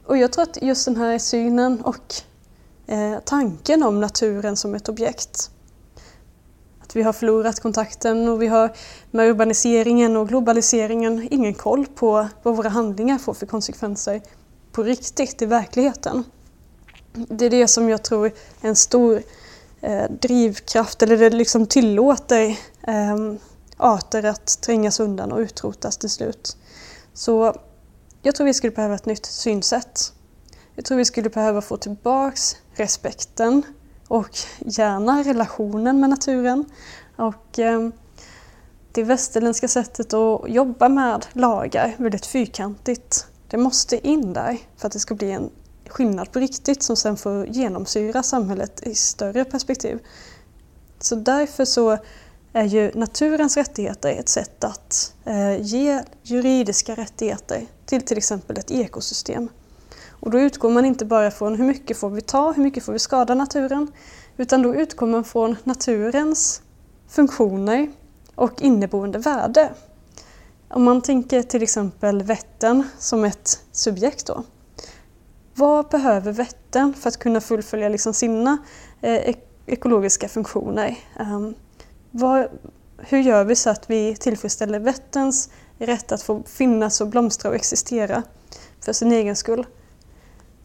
och jag tror att just den här synen och eh, tanken om naturen som ett objekt att vi har förlorat kontakten och vi har med urbaniseringen och globaliseringen ingen koll på vad våra handlingar får för konsekvenser på riktigt i verkligheten. Det är det som jag tror är en stor eh, drivkraft, eller det liksom tillåter eh, arter att trängas undan och utrotas till slut. Så jag tror vi skulle behöva ett nytt synsätt. Jag tror vi skulle behöva få tillbaks respekten och gärna relationen med naturen. Och eh, det västerländska sättet att jobba med lagar, väldigt fyrkantigt, det måste in där för att det ska bli en skillnad på riktigt som sen får genomsyra samhället i större perspektiv. Så därför så är ju naturens rättigheter ett sätt att eh, ge juridiska rättigheter till till exempel ett ekosystem. Och då utgår man inte bara från hur mycket får vi ta, hur mycket får vi skada naturen, utan då utgår man från naturens funktioner och inneboende värde. Om man tänker till exempel Vättern som ett subjekt då. Vad behöver Vättern för att kunna fullfölja liksom sina eh, ekologiska funktioner? Ehm, vad, hur gör vi så att vi tillfredsställer Vätterns rätt att få finnas och blomstra och existera för sin egen skull?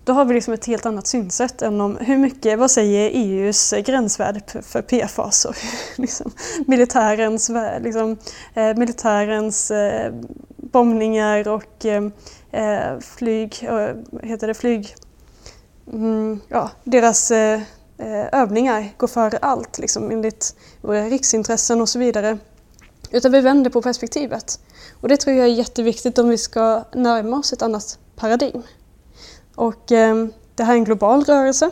Då har vi liksom ett helt annat synsätt än om hur mycket, vad säger EUs gränsvärde för PFAS och liksom, militärens, liksom, eh, militärens eh, bombningar och eh, eh flyg, eh, heter det flyg, mm, ja, deras eh, Eh, övningar går före allt liksom, enligt våra riksintressen och så vidare. Utan vi vänder på perspektivet. Och det tror jag är jätteviktigt om vi ska närma oss ett annat paradigm. Och eh, det här är en global rörelse.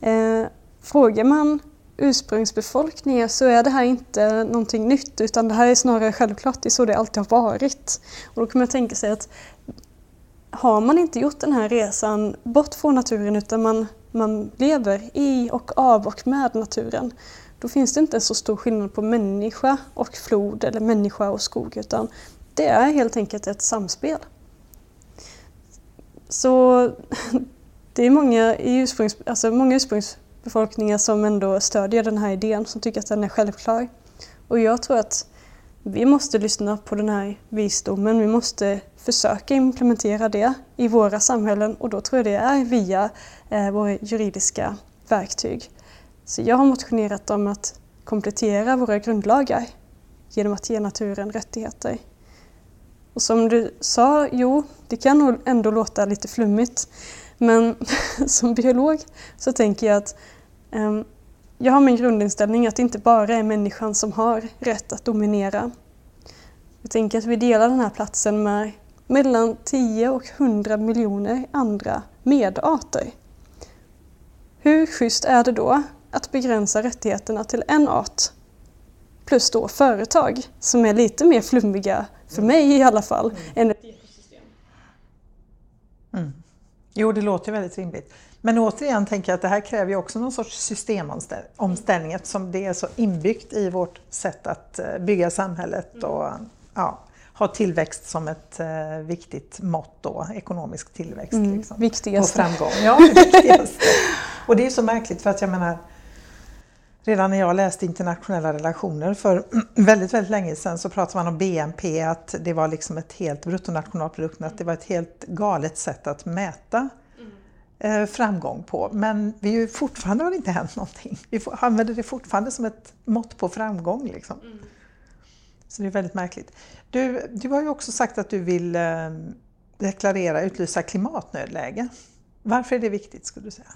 Eh, frågar man ursprungsbefolkningar så är det här inte någonting nytt utan det här är snarare självklart, det är så det alltid har varit. Och då kan man tänka sig att har man inte gjort den här resan bort från naturen utan man, man lever i och av och med naturen då finns det inte så stor skillnad på människa och flod eller människa och skog utan det är helt enkelt ett samspel. Så det är många, i ursprungs, alltså många ursprungsbefolkningar som ändå stödjer den här idén, som tycker att den är självklar. Och jag tror att vi måste lyssna på den här visdomen, vi måste försöka implementera det i våra samhällen och då tror jag det är via Eh, våra juridiska verktyg. Så jag har motionerat om att komplettera våra grundlagar genom att ge naturen rättigheter. Och som du sa, jo, det kan nog ändå låta lite flummigt. Men som biolog så tänker jag att eh, jag har min grundinställning att det inte bara är människan som har rätt att dominera. Jag tänker att vi delar den här platsen med mellan 10 och 100 miljoner andra medarter. Hur schysst är det då att begränsa rättigheterna till en art plus då företag som är lite mer flummiga för mig i alla fall, mm. än ett ekosystem. Mm. Jo, det låter väldigt rimligt. Men återigen tänker jag att det här kräver ju också någon sorts systemomställning eftersom det är så inbyggt i vårt sätt att eh, bygga samhället mm. och ja, ha tillväxt som ett eh, viktigt mått då, ekonomisk tillväxt. Mm, liksom, viktigaste. Och framgång. Ja, viktigaste. Och det är så märkligt för att jag menar Redan när jag läste internationella relationer för väldigt, väldigt länge sedan så pratade man om BNP, att det var liksom ett helt, bruttonationalprodukten, att det var ett helt galet sätt att mäta eh, framgång på. Men vi ju fortfarande har det inte hänt någonting. Vi använder det fortfarande som ett mått på framgång. Liksom. Mm. Så det är väldigt märkligt. Du, du har ju också sagt att du vill eh, deklarera, utlysa klimatnödläge. Varför är det viktigt skulle du säga?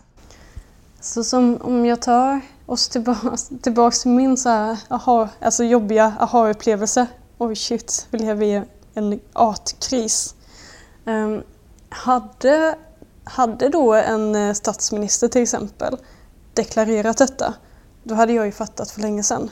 Så som om jag tar oss tillbaka, tillbaks till min så här, aha, alltså jobbiga aha-upplevelse. Oj shit, vi lever i en artkris. Um, hade, hade då en eh, statsminister till exempel deklarerat detta, då hade jag ju fattat för länge sedan.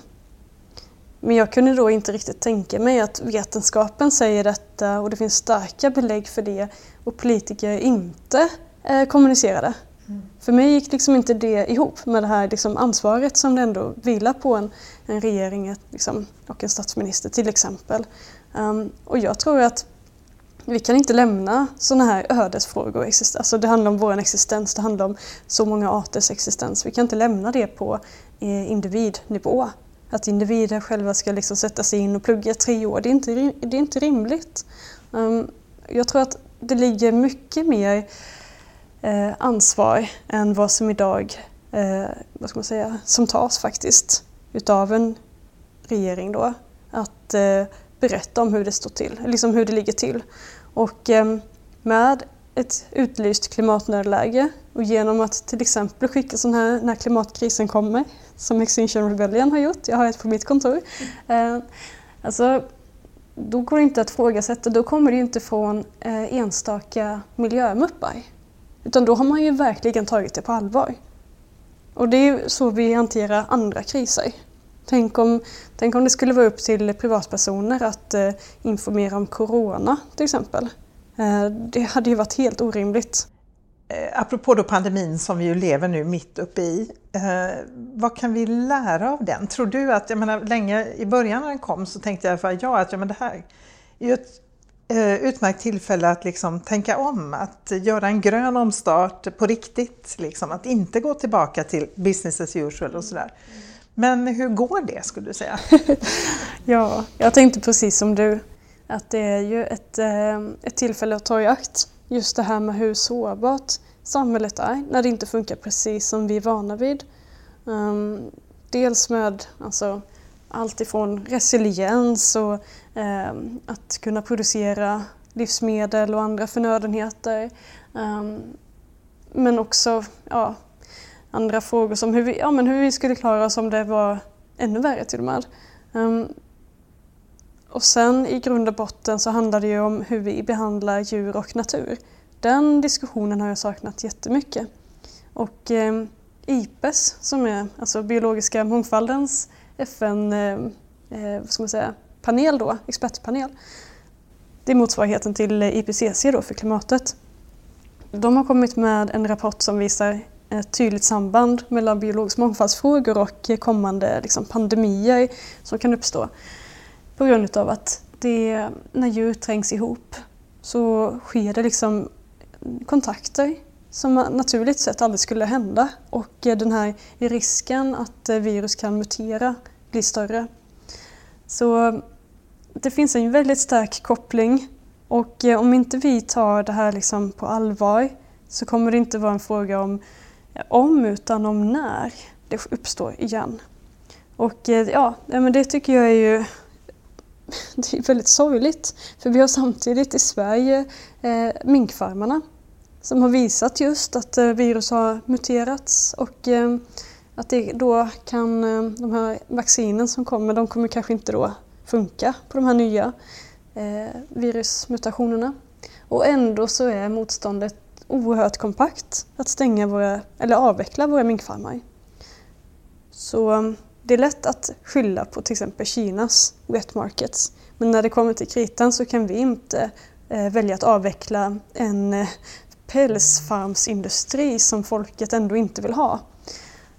Men jag kunde då inte riktigt tänka mig att vetenskapen säger detta och det finns starka belägg för det och politiker inte eh, kommunicerade. Mm. För mig gick liksom inte det ihop med det här liksom ansvaret som det ändå vilar på en, en regering liksom, och en statsminister till exempel. Um, och jag tror att vi kan inte lämna sådana här ödesfrågor. Alltså det handlar om vår existens, det handlar om så många arters existens. Vi kan inte lämna det på eh, individnivå. Att individer själva ska liksom sätta sig in och plugga tre år, det är inte, det är inte rimligt. Um, jag tror att det ligger mycket mer eh, ansvar än vad som idag eh, vad ska man säga, som tas faktiskt utav en regering då. Att eh, berätta om hur det står till, liksom hur det ligger till. Och eh, med ett utlyst klimatnödläge och genom att till exempel skicka sån här när klimatkrisen kommer, som Extinction Rebellion har gjort, jag har ett på mitt kontor. Eh, alltså, då går det inte att frågasätta, då kommer det inte från eh, enstaka miljömuppar. Utan då har man ju verkligen tagit det på allvar. Och det är så vi hanterar andra kriser. Tänk om, tänk om det skulle vara upp till privatpersoner att eh, informera om Corona till exempel. Eh, det hade ju varit helt orimligt. Eh, apropå då pandemin som vi ju lever nu mitt uppe i. Eh, vad kan vi lära av den? Tror du att, jag menar länge i början när den kom så tänkte jag för ja, att ja, men det här är ju ett Eh, utmärkt tillfälle att liksom tänka om, att göra en grön omstart på riktigt. Liksom, att inte gå tillbaka till business as usual och sådär. Men hur går det skulle du säga? ja, jag tänkte precis som du att det är ju ett, eh, ett tillfälle att ta i akt. Just det här med hur sårbart samhället är när det inte funkar precis som vi är vana vid. Um, dels med alltså, allt ifrån resiliens och eh, att kunna producera livsmedel och andra förnödenheter. Um, men också ja, andra frågor som hur vi, ja, men hur vi skulle klara oss om det var ännu värre till och med. Um, och sen i grund och botten så handlar det ju om hur vi behandlar djur och natur. Den diskussionen har jag saknat jättemycket. Och eh, IPES, som är alltså biologiska mångfaldens FN eh, eh, vad ska man säga, panel då, expertpanel. Det är motsvarigheten till eh, IPCC då för klimatet. De har kommit med en rapport som visar ett tydligt samband mellan biologisk mångfaldsfrågor och kommande liksom, pandemier som kan uppstå. På grund av att det, när djur trängs ihop så sker det liksom kontakter som naturligt sett aldrig skulle hända och eh, den här risken att virus kan mutera bli större. Så det finns en väldigt stark koppling och eh, om inte vi tar det här liksom på allvar så kommer det inte vara en fråga om eh, om utan om när det uppstår igen. Och eh, ja, det tycker jag är ju det är väldigt sorgligt. För vi har samtidigt i Sverige eh, minkfarmarna som har visat just att virus har muterats och eh, att det då kan, eh, de här vaccinen som kommer, de kommer kanske inte då funka på de här nya eh, virusmutationerna. Och ändå så är motståndet oerhört kompakt att stänga våra, eller avveckla våra minkfarmar. Så eh, det är lätt att skylla på till exempel Kinas wet markets. Men när det kommer till kritan så kan vi inte eh, välja att avveckla en eh, pälsfarmsindustri som folket ändå inte vill ha.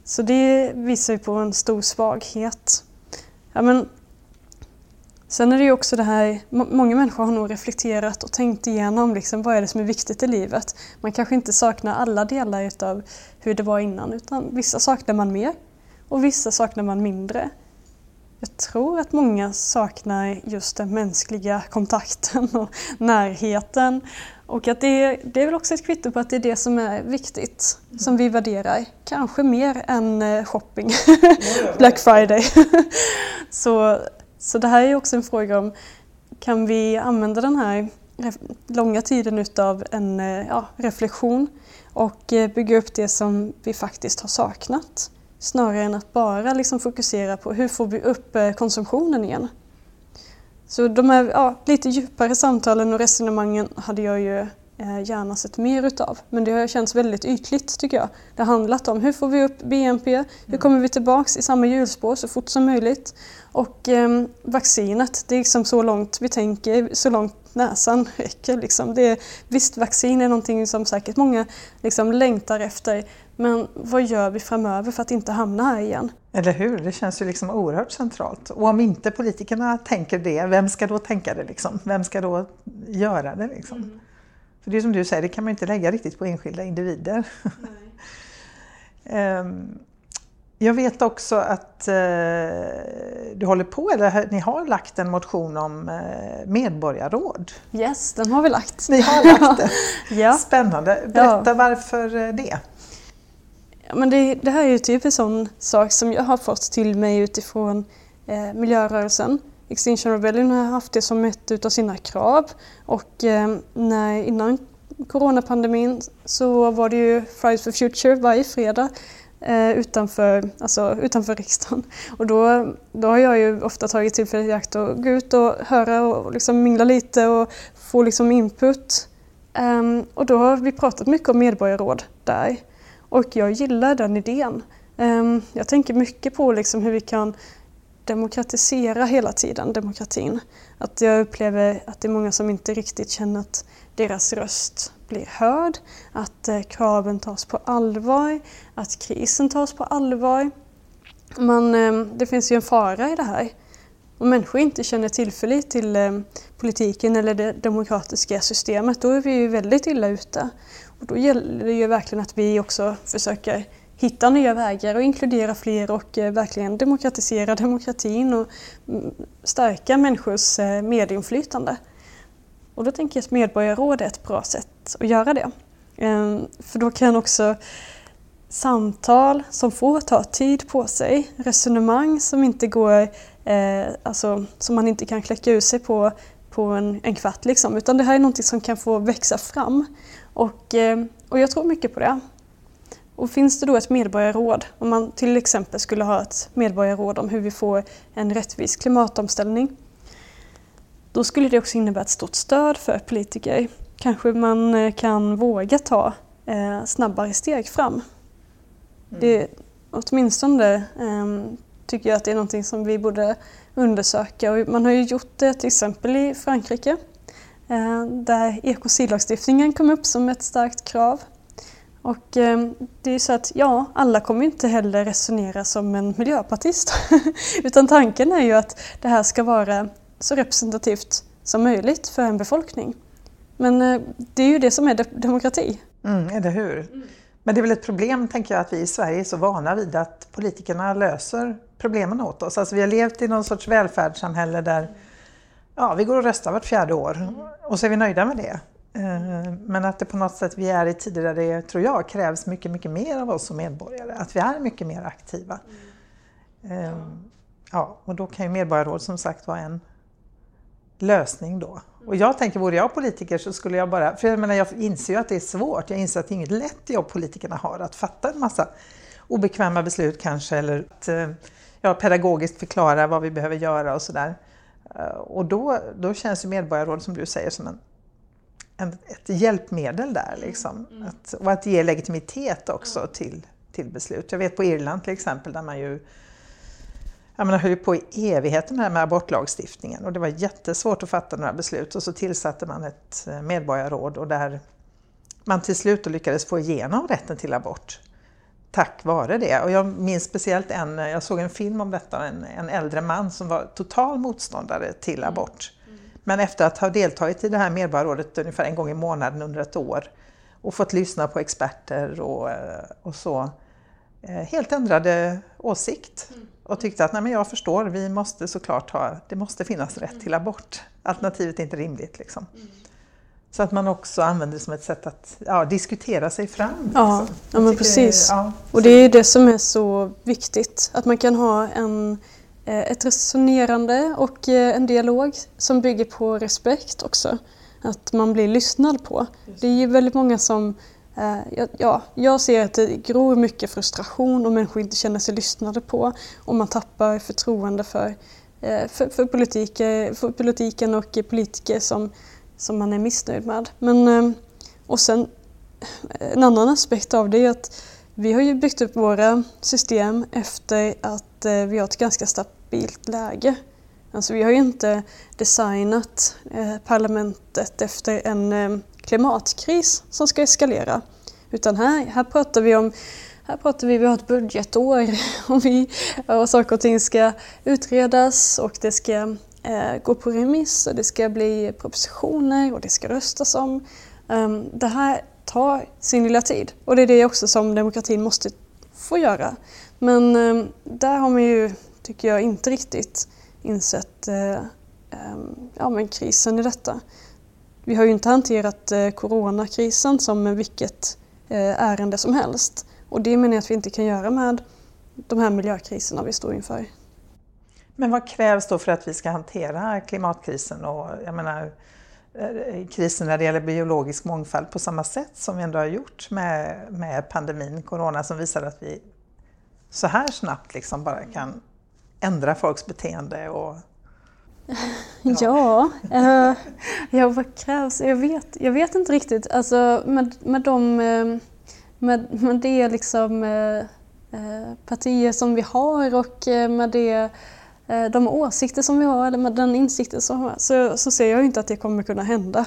Så det visar ju på en stor svaghet. Ja, men, sen är det ju också det här, många människor har nog reflekterat och tänkt igenom liksom, vad är det som är viktigt i livet. Man kanske inte saknar alla delar av hur det var innan utan vissa saknar man mer och vissa saknar man mindre. Jag tror att många saknar just den mänskliga kontakten och närheten. Och att det, det är väl också ett kvitto på att det är det som är viktigt, som vi värderar. Kanske mer än eh, shopping, Black Friday. så, så det här är också en fråga om, kan vi använda den här långa tiden utav en eh, ja, reflektion och eh, bygga upp det som vi faktiskt har saknat? Snarare än att bara liksom fokusera på hur får vi upp eh, konsumtionen igen. Så de här ja, lite djupare samtalen och resonemangen hade jag ju eh, gärna sett mer utav. Men det har känts väldigt ytligt tycker jag. Det har handlat om hur får vi upp BNP, hur mm. kommer vi tillbaks i samma hjulspår så fort som möjligt. Och eh, vaccinet, det är liksom så långt vi tänker, så långt näsan räcker. Liksom. Det är, visst, vaccin är någonting som säkert många liksom längtar efter. Men vad gör vi framöver för att inte hamna här igen? Eller hur? Det känns ju liksom oerhört centralt. Och om inte politikerna tänker det, vem ska då tänka det? Liksom? Vem ska då göra det? Liksom? Mm. För det är som du säger, det kan man inte lägga riktigt på enskilda individer. um, jag vet också att eh, du håller på, eller ni har lagt en motion om eh, medborgarråd. Yes, den har vi lagt. Ni har lagt det. ja. Spännande. Berätta ja. varför eh, det? Ja, men det, det, här är ju typ en sån sak som jag har fått till mig utifrån eh, miljörörelsen. Extinction Rebellion har haft det som ett av sina krav och eh, när, innan coronapandemin så var det ju Fridays for Future varje fredag eh, utanför, alltså, utanför riksdagen. Och då, då har jag ju ofta tagit tillfället i akt att gå ut och höra och liksom mingla lite och få liksom input. Um, och då har vi pratat mycket om medborgarråd där. Och jag gillar den idén. Um, jag tänker mycket på liksom hur vi kan demokratisera hela tiden, demokratin. Att jag upplever att det är många som inte riktigt känner att deras röst blir hörd, att eh, kraven tas på allvar, att krisen tas på allvar. Man, ehm, det finns ju en fara i det här. Om människor inte känner tillförlit till ehm, politiken eller det demokratiska systemet, då är vi ju väldigt illa ute. Och då gäller det ju verkligen att vi också försöker hitta nya vägar och inkludera fler och eh, verkligen demokratisera demokratin och mm, stärka människors eh, medinflytande. Och då tänker jag att medborgarråd är ett bra sätt att göra det. Ehm, för då kan också samtal som får ta tid på sig, resonemang som inte går, eh, alltså som man inte kan kläcka ur sig på, på en, en kvart liksom, utan det här är någonting som kan få växa fram. Och, eh, och jag tror mycket på det. Och finns det då ett medborgarråd, om man till exempel skulle ha ett medborgarråd om hur vi får en rättvis klimatomställning, då skulle det också innebära ett stort stöd för politiker. Kanske man eh, kan våga ta eh, snabbare steg fram. Mm. Det, åtminstone eh, tycker jag att det är någonting som vi borde undersöka. Och man har ju gjort det till exempel i Frankrike eh, där ekocidlagstiftningen kom upp som ett starkt krav. Och eh, det är så att ja, alla kommer inte heller resonera som en miljöpartist. Utan tanken är ju att det här ska vara så representativt som möjligt för en befolkning. Men eh, det är ju det som är demokrati. Mm, eller hur? Mm. Men det är väl ett problem, tänker jag, att vi i Sverige är så vana vid att politikerna löser problemen åt oss. Alltså vi har levt i någon sorts välfärdssamhälle där ja, vi går och röstar vart fjärde år mm. och så är vi nöjda med det. Eh, men att det på något sätt, vi är i tider där det, tror jag, krävs mycket, mycket mer av oss som medborgare. Att vi är mycket mer aktiva. Mm. Ja, och då kan ju medborgarråd som sagt vara en lösning då. Och jag tänker, vore jag politiker så skulle jag bara, för jag menar jag inser ju att det är svårt, jag inser att det är inget lätt jobb politikerna har att fatta en massa obekväma beslut kanske eller att eh, ja, pedagogiskt förklara vad vi behöver göra och sådär. Eh, och då, då känns ju medborgarråd som du säger som en, en ett hjälpmedel där liksom. Mm. Att, och att ge legitimitet också till, till beslut. Jag vet på Irland till exempel där man ju jag menar, höll på i evigheter med, med abortlagstiftningen och det var jättesvårt att fatta några beslut och så tillsatte man ett eh, medborgarråd och där man till slut lyckades få igenom rätten till abort tack vare det. Och jag minns speciellt en, jag såg en film om detta, en, en äldre man som var total motståndare till mm. abort. Mm. Men efter att ha deltagit i det här medborgarrådet ungefär en gång i månaden under ett år och fått lyssna på experter och, eh, och så, eh, helt ändrade åsikt. Mm och tyckte att nej men jag förstår, vi måste såklart ha, det måste finnas rätt till abort. Alternativet är inte rimligt. Liksom. Så att man också använder det som ett sätt att ja, diskutera sig fram. Ja, liksom. ja men precis. Ja, och det är det som är så viktigt, att man kan ha en, eh, ett resonerande och eh, en dialog som bygger på respekt också. Att man blir lyssnad på. Det är ju väldigt många som Eh, ja, jag ser att det gror mycket frustration och människor inte känner sig lyssnade på och man tappar förtroende för, eh, för, för, politik, för politiken och politiker som, som man är missnöjd med. Men, eh, och sen en annan aspekt av det är att vi har ju byggt upp våra system efter att vi har ett ganska stabilt läge. Alltså vi har ju inte designat parlamentet efter en klimatkris som ska eskalera. Utan här, här pratar vi om här pratar vi, vi har ett budgetår och, vi, och saker och ting ska utredas och det ska eh, gå på remiss och det ska bli propositioner och det ska röstas om. Um, det här tar sin lilla tid och det är det också som demokratin måste få göra. Men um, där har man ju, tycker jag, inte riktigt insett uh, um, ja, men krisen i detta. Vi har ju inte hanterat eh, coronakrisen som vilket eh, ärende som helst. Och det menar jag att vi inte kan göra med de här miljökriserna vi står inför. Men vad krävs då för att vi ska hantera klimatkrisen och jag menar, eh, krisen när det gäller biologisk mångfald på samma sätt som vi ändå har gjort med, med pandemin, corona, som visar att vi så här snabbt liksom bara kan ändra folks beteende och Ja, ja, eh, ja vad krävs? Jag vet, jag vet inte riktigt. Alltså med, med de eh, med, med det liksom eh, eh, partier som vi har och med det, de åsikter som vi har eller med den insikten som vi har så, så ser jag inte att det kommer kunna hända.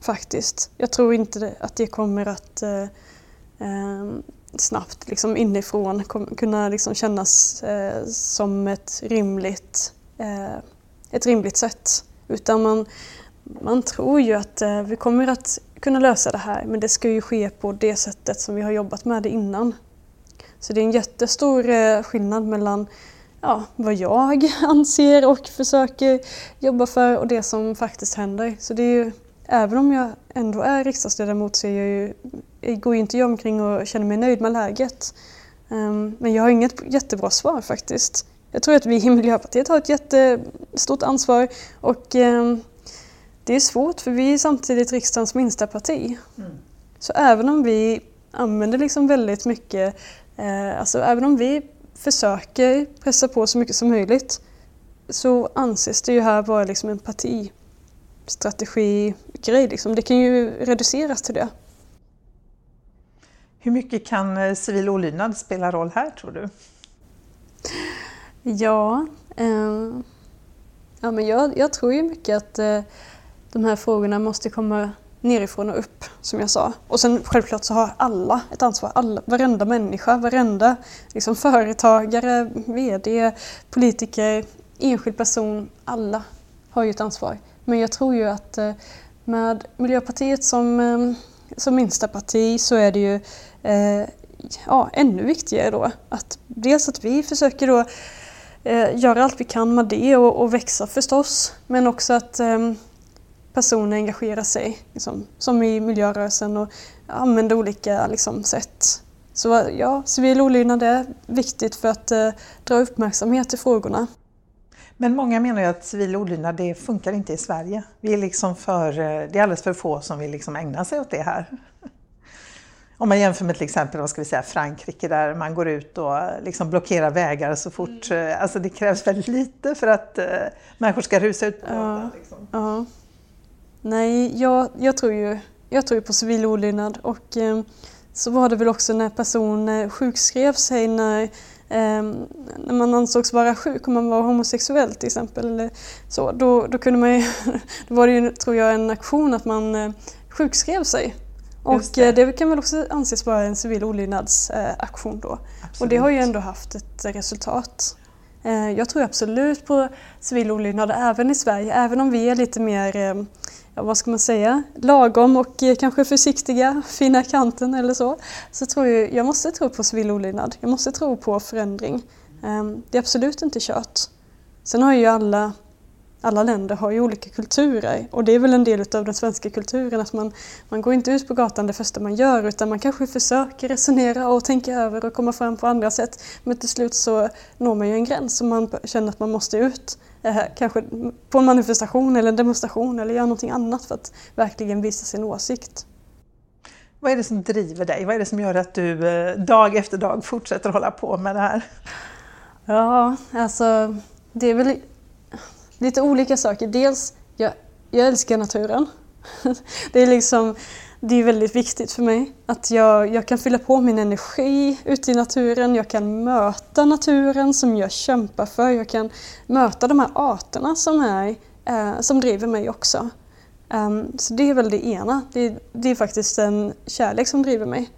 Faktiskt. Jag tror inte att det kommer att eh, snabbt liksom inifrån kunna liksom kännas eh, som ett rimligt eh, ett rimligt sätt. Utan man, man tror ju att eh, vi kommer att kunna lösa det här men det ska ju ske på det sättet som vi har jobbat med det innan. Så det är en jättestor eh, skillnad mellan ja, vad jag anser och försöker jobba för och det som faktiskt händer. Så det är ju, även om jag ändå är riksdagsledamot så är jag ju, jag går ju inte jag omkring och känner mig nöjd med läget. Um, men jag har inget jättebra svar faktiskt. Jag tror att vi i Miljöpartiet har ett jättestort ansvar och eh, det är svårt för vi är samtidigt riksdagens minsta parti. Mm. Så även om vi använder liksom väldigt mycket, eh, alltså även om vi försöker pressa på så mycket som möjligt så anses det ju här vara liksom en partistrategigrej. Liksom. Det kan ju reduceras till det. Hur mycket kan eh, civil olydnad spela roll här tror du? Ja, eh, ja men jag, jag, tror ju mycket att eh, de här frågorna måste komma nerifrån och upp, som jag sa. Och sen självklart så har alla ett ansvar. Alla, varenda människa, varenda liksom, företagare, VD, politiker, enskild person. Alla har ju ett ansvar. Men jag tror ju att eh, med Miljöpartiet som, eh, som minsta parti så är det ju eh, ja, ännu viktigare då att dels att vi försöker då eh, göra allt vi kan med det och, och växa förstås. Men också att eh, personer engagerar sig, liksom, som i miljörörelsen och använder olika liksom, sätt. Så ja, civil olydnad är viktigt för att eh, dra uppmärksamhet till frågorna. Men många menar ju att civil olydnad det funkar inte i Sverige. Vi är liksom för, eh, det är alldeles för få som vill liksom ägna sig åt det här. Om man jämför med till exempel vad ska vi säga, Frankrike där man går ut och liksom blockerar vägar så fort. Mm. Eh, alltså det krävs väldigt lite för att uh, människor ska rusa ut på ja, liksom. ja. Nej, jag, jag, tror ju jag tror på civil olydnad och eh, så var det väl också när personer sjukskrev sig när Um, när man ansågs vara sjuk, om man var homosexuell till exempel, eller så, då, då, kunde man ju, då var det ju, tror jag, en aktion att man sjukskrev sig. Och det. Uh, det. kan väl också anses vara en civil olydnadsaktion då. Absolut. Och det har ju ändå haft ett resultat. Uh, jag tror absolut på civil olydnad även i Sverige, även om vi är lite mer ehm, ja, vad ska man säga, lagom och eh, kanske försiktiga, fina kanten eller så, så tror jag, jag måste tro på civil olydnad. Jag måste tro på förändring. Det är absolut inte kört. Sen har ju alla, alla länder har ju olika kulturer och det är väl en del av den svenska kulturen att man, man går inte ut på gatan det första man gör utan man kanske försöker resonera och tänka över och komma fram på andra sätt. Men till slut så når man ju en gräns och man känner att man måste ut eh, kanske på en manifestation eller en demonstration eller göra någonting annat för att verkligen visa sin åsikt. Vad är det som driver dig? Vad är det som gör att du eh, dag efter dag fortsätter hålla på med det här? Ja, alltså det är väl lite olika saker. Dels, jag, jag älskar naturen. Det är liksom det är väldigt viktigt för mig att jag, jag kan fylla på min energi ute i naturen. Jag kan möta naturen som jag kämpar för. Jag kan möta de här arterna som, är, eh, som driver mig också. Um, så det är väl det ena. Det, det, är faktiskt en kärlek som driver mig.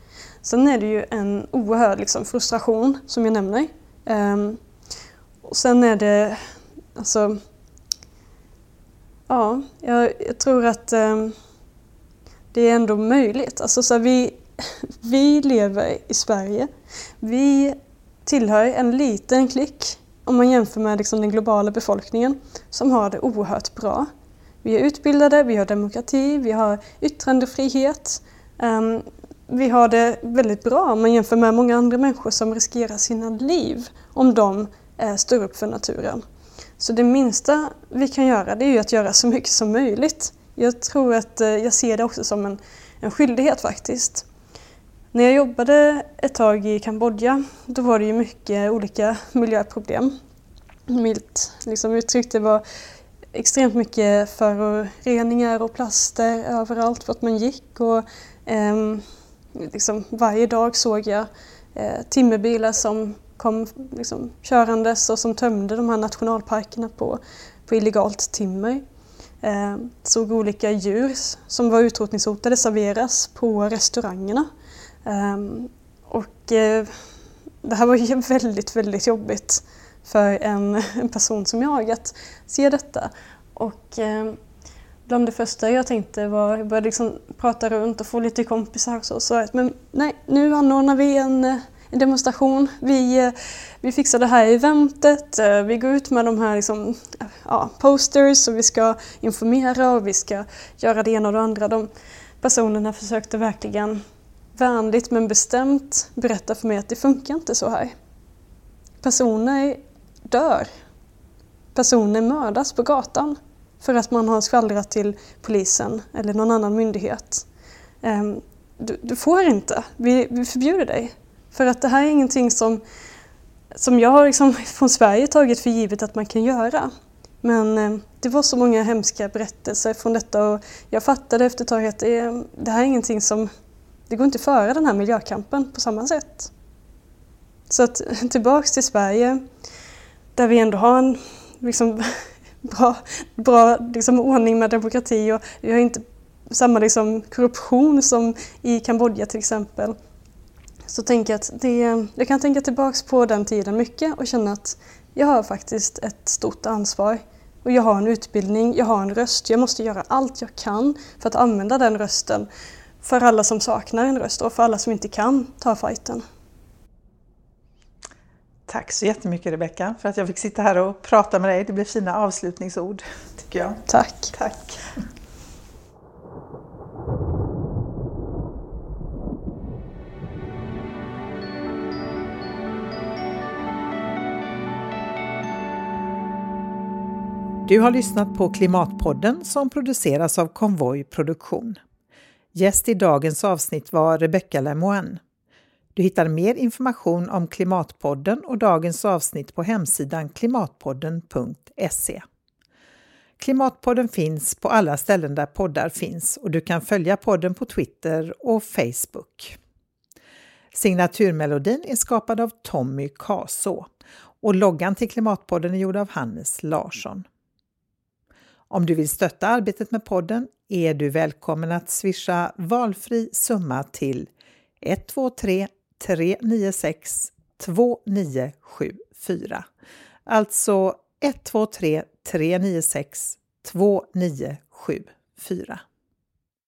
Sen är det ju en oerhörd liksom, frustration som jag nämner. Um, och sen är det alltså Ja, jag, jag tror att eh, det är ändå möjligt. Alltså, så vi, vi lever i Sverige. Vi tillhör en liten klick om man jämför med liksom den globala befolkningen som har det oerhört bra. Vi är utbildade, vi har demokrati, vi har yttrandefrihet. Um, vi har det väldigt bra om man jämför med många andra människor som riskerar sina liv om de eh, står upp för naturen. Så det minsta vi kan göra det är ju att göra så mycket som möjligt. Jag tror att eh, jag ser det också som en, en skyldighet faktiskt. När jag jobbade ett tag i Kambodja då var det ju mycket olika miljöproblem. Milt liksom uttryckt, det var extremt mycket föroreningar och plaster överallt vart man gick. Och, eh, liksom, varje dag såg jag eh, timmerbilar som kom liksom, körandes och som tömde de här nationalparkerna på, på illegalt timmer. Eh, såg olika djur som var utrotningshotade serveras på restaurangerna. Eh, och eh, det här var ju väldigt, väldigt jobbigt för en, en person som jag att se detta. Och eh, bland det första jag tänkte var, jag började liksom prata runt och få lite kompisar och så, så att, men nej, nu anordnar vi en en demonstration. Vi, eh, vi fixar det här eventet, eh, vi går ut med de här liksom, eh, ja, posters och vi ska informera och vi ska göra det ena och det andra. De personerna försökte verkligen vänligt men bestämt berätta för mig att det funkar inte så här. Personer dör. Personer mördas på gatan för att man har skvallrat till polisen eller någon annan myndighet. Ehm, du, du får inte, vi, vi förbjuder dig. För att det här är ingenting som, som jag har liksom från Sverige tagit för givet att man kan göra. Men eh, det var så många hemska berättelser från detta och jag fattade efter ett tag att det, det här är ingenting som... Det går inte att föra den här miljökampen på samma sätt. Så att tillbaks till Sverige där vi ändå har en liksom, bra, bra liksom, ordning med demokrati och vi har inte samma liksom, korruption som i Kambodja till exempel så tänker jag att det, jag kan tänka tillbaks på den tiden mycket och känna att jag har faktiskt ett stort ansvar. Och jag har en utbildning, jag har en röst, jag måste göra allt jag kan för att använda den rösten för alla som saknar en röst och för alla som inte kan ta fighten. Tack så jättemycket Rebecka för att jag fick sitta här och prata med dig. Det blev fina avslutningsord tycker jag. Tack. Tack. Du har lyssnat på Klimatpodden som produceras av Konvoj Produktion. Gäst i dagens avsnitt var Rebecca Lemoine. Du hittar mer information om Klimatpodden och dagens avsnitt på hemsidan klimatpodden.se. Klimatpodden finns på alla ställen där poddar finns och du kan följa podden på Twitter och Facebook. Signaturmelodin är skapad av Tommy Kaså och loggan till Klimatpodden är gjord av Hannes Larsson. Om du vill stötta arbetet med podden är du välkommen att swisha valfri summa till 123 396 2974. Alltså 123 396 2974.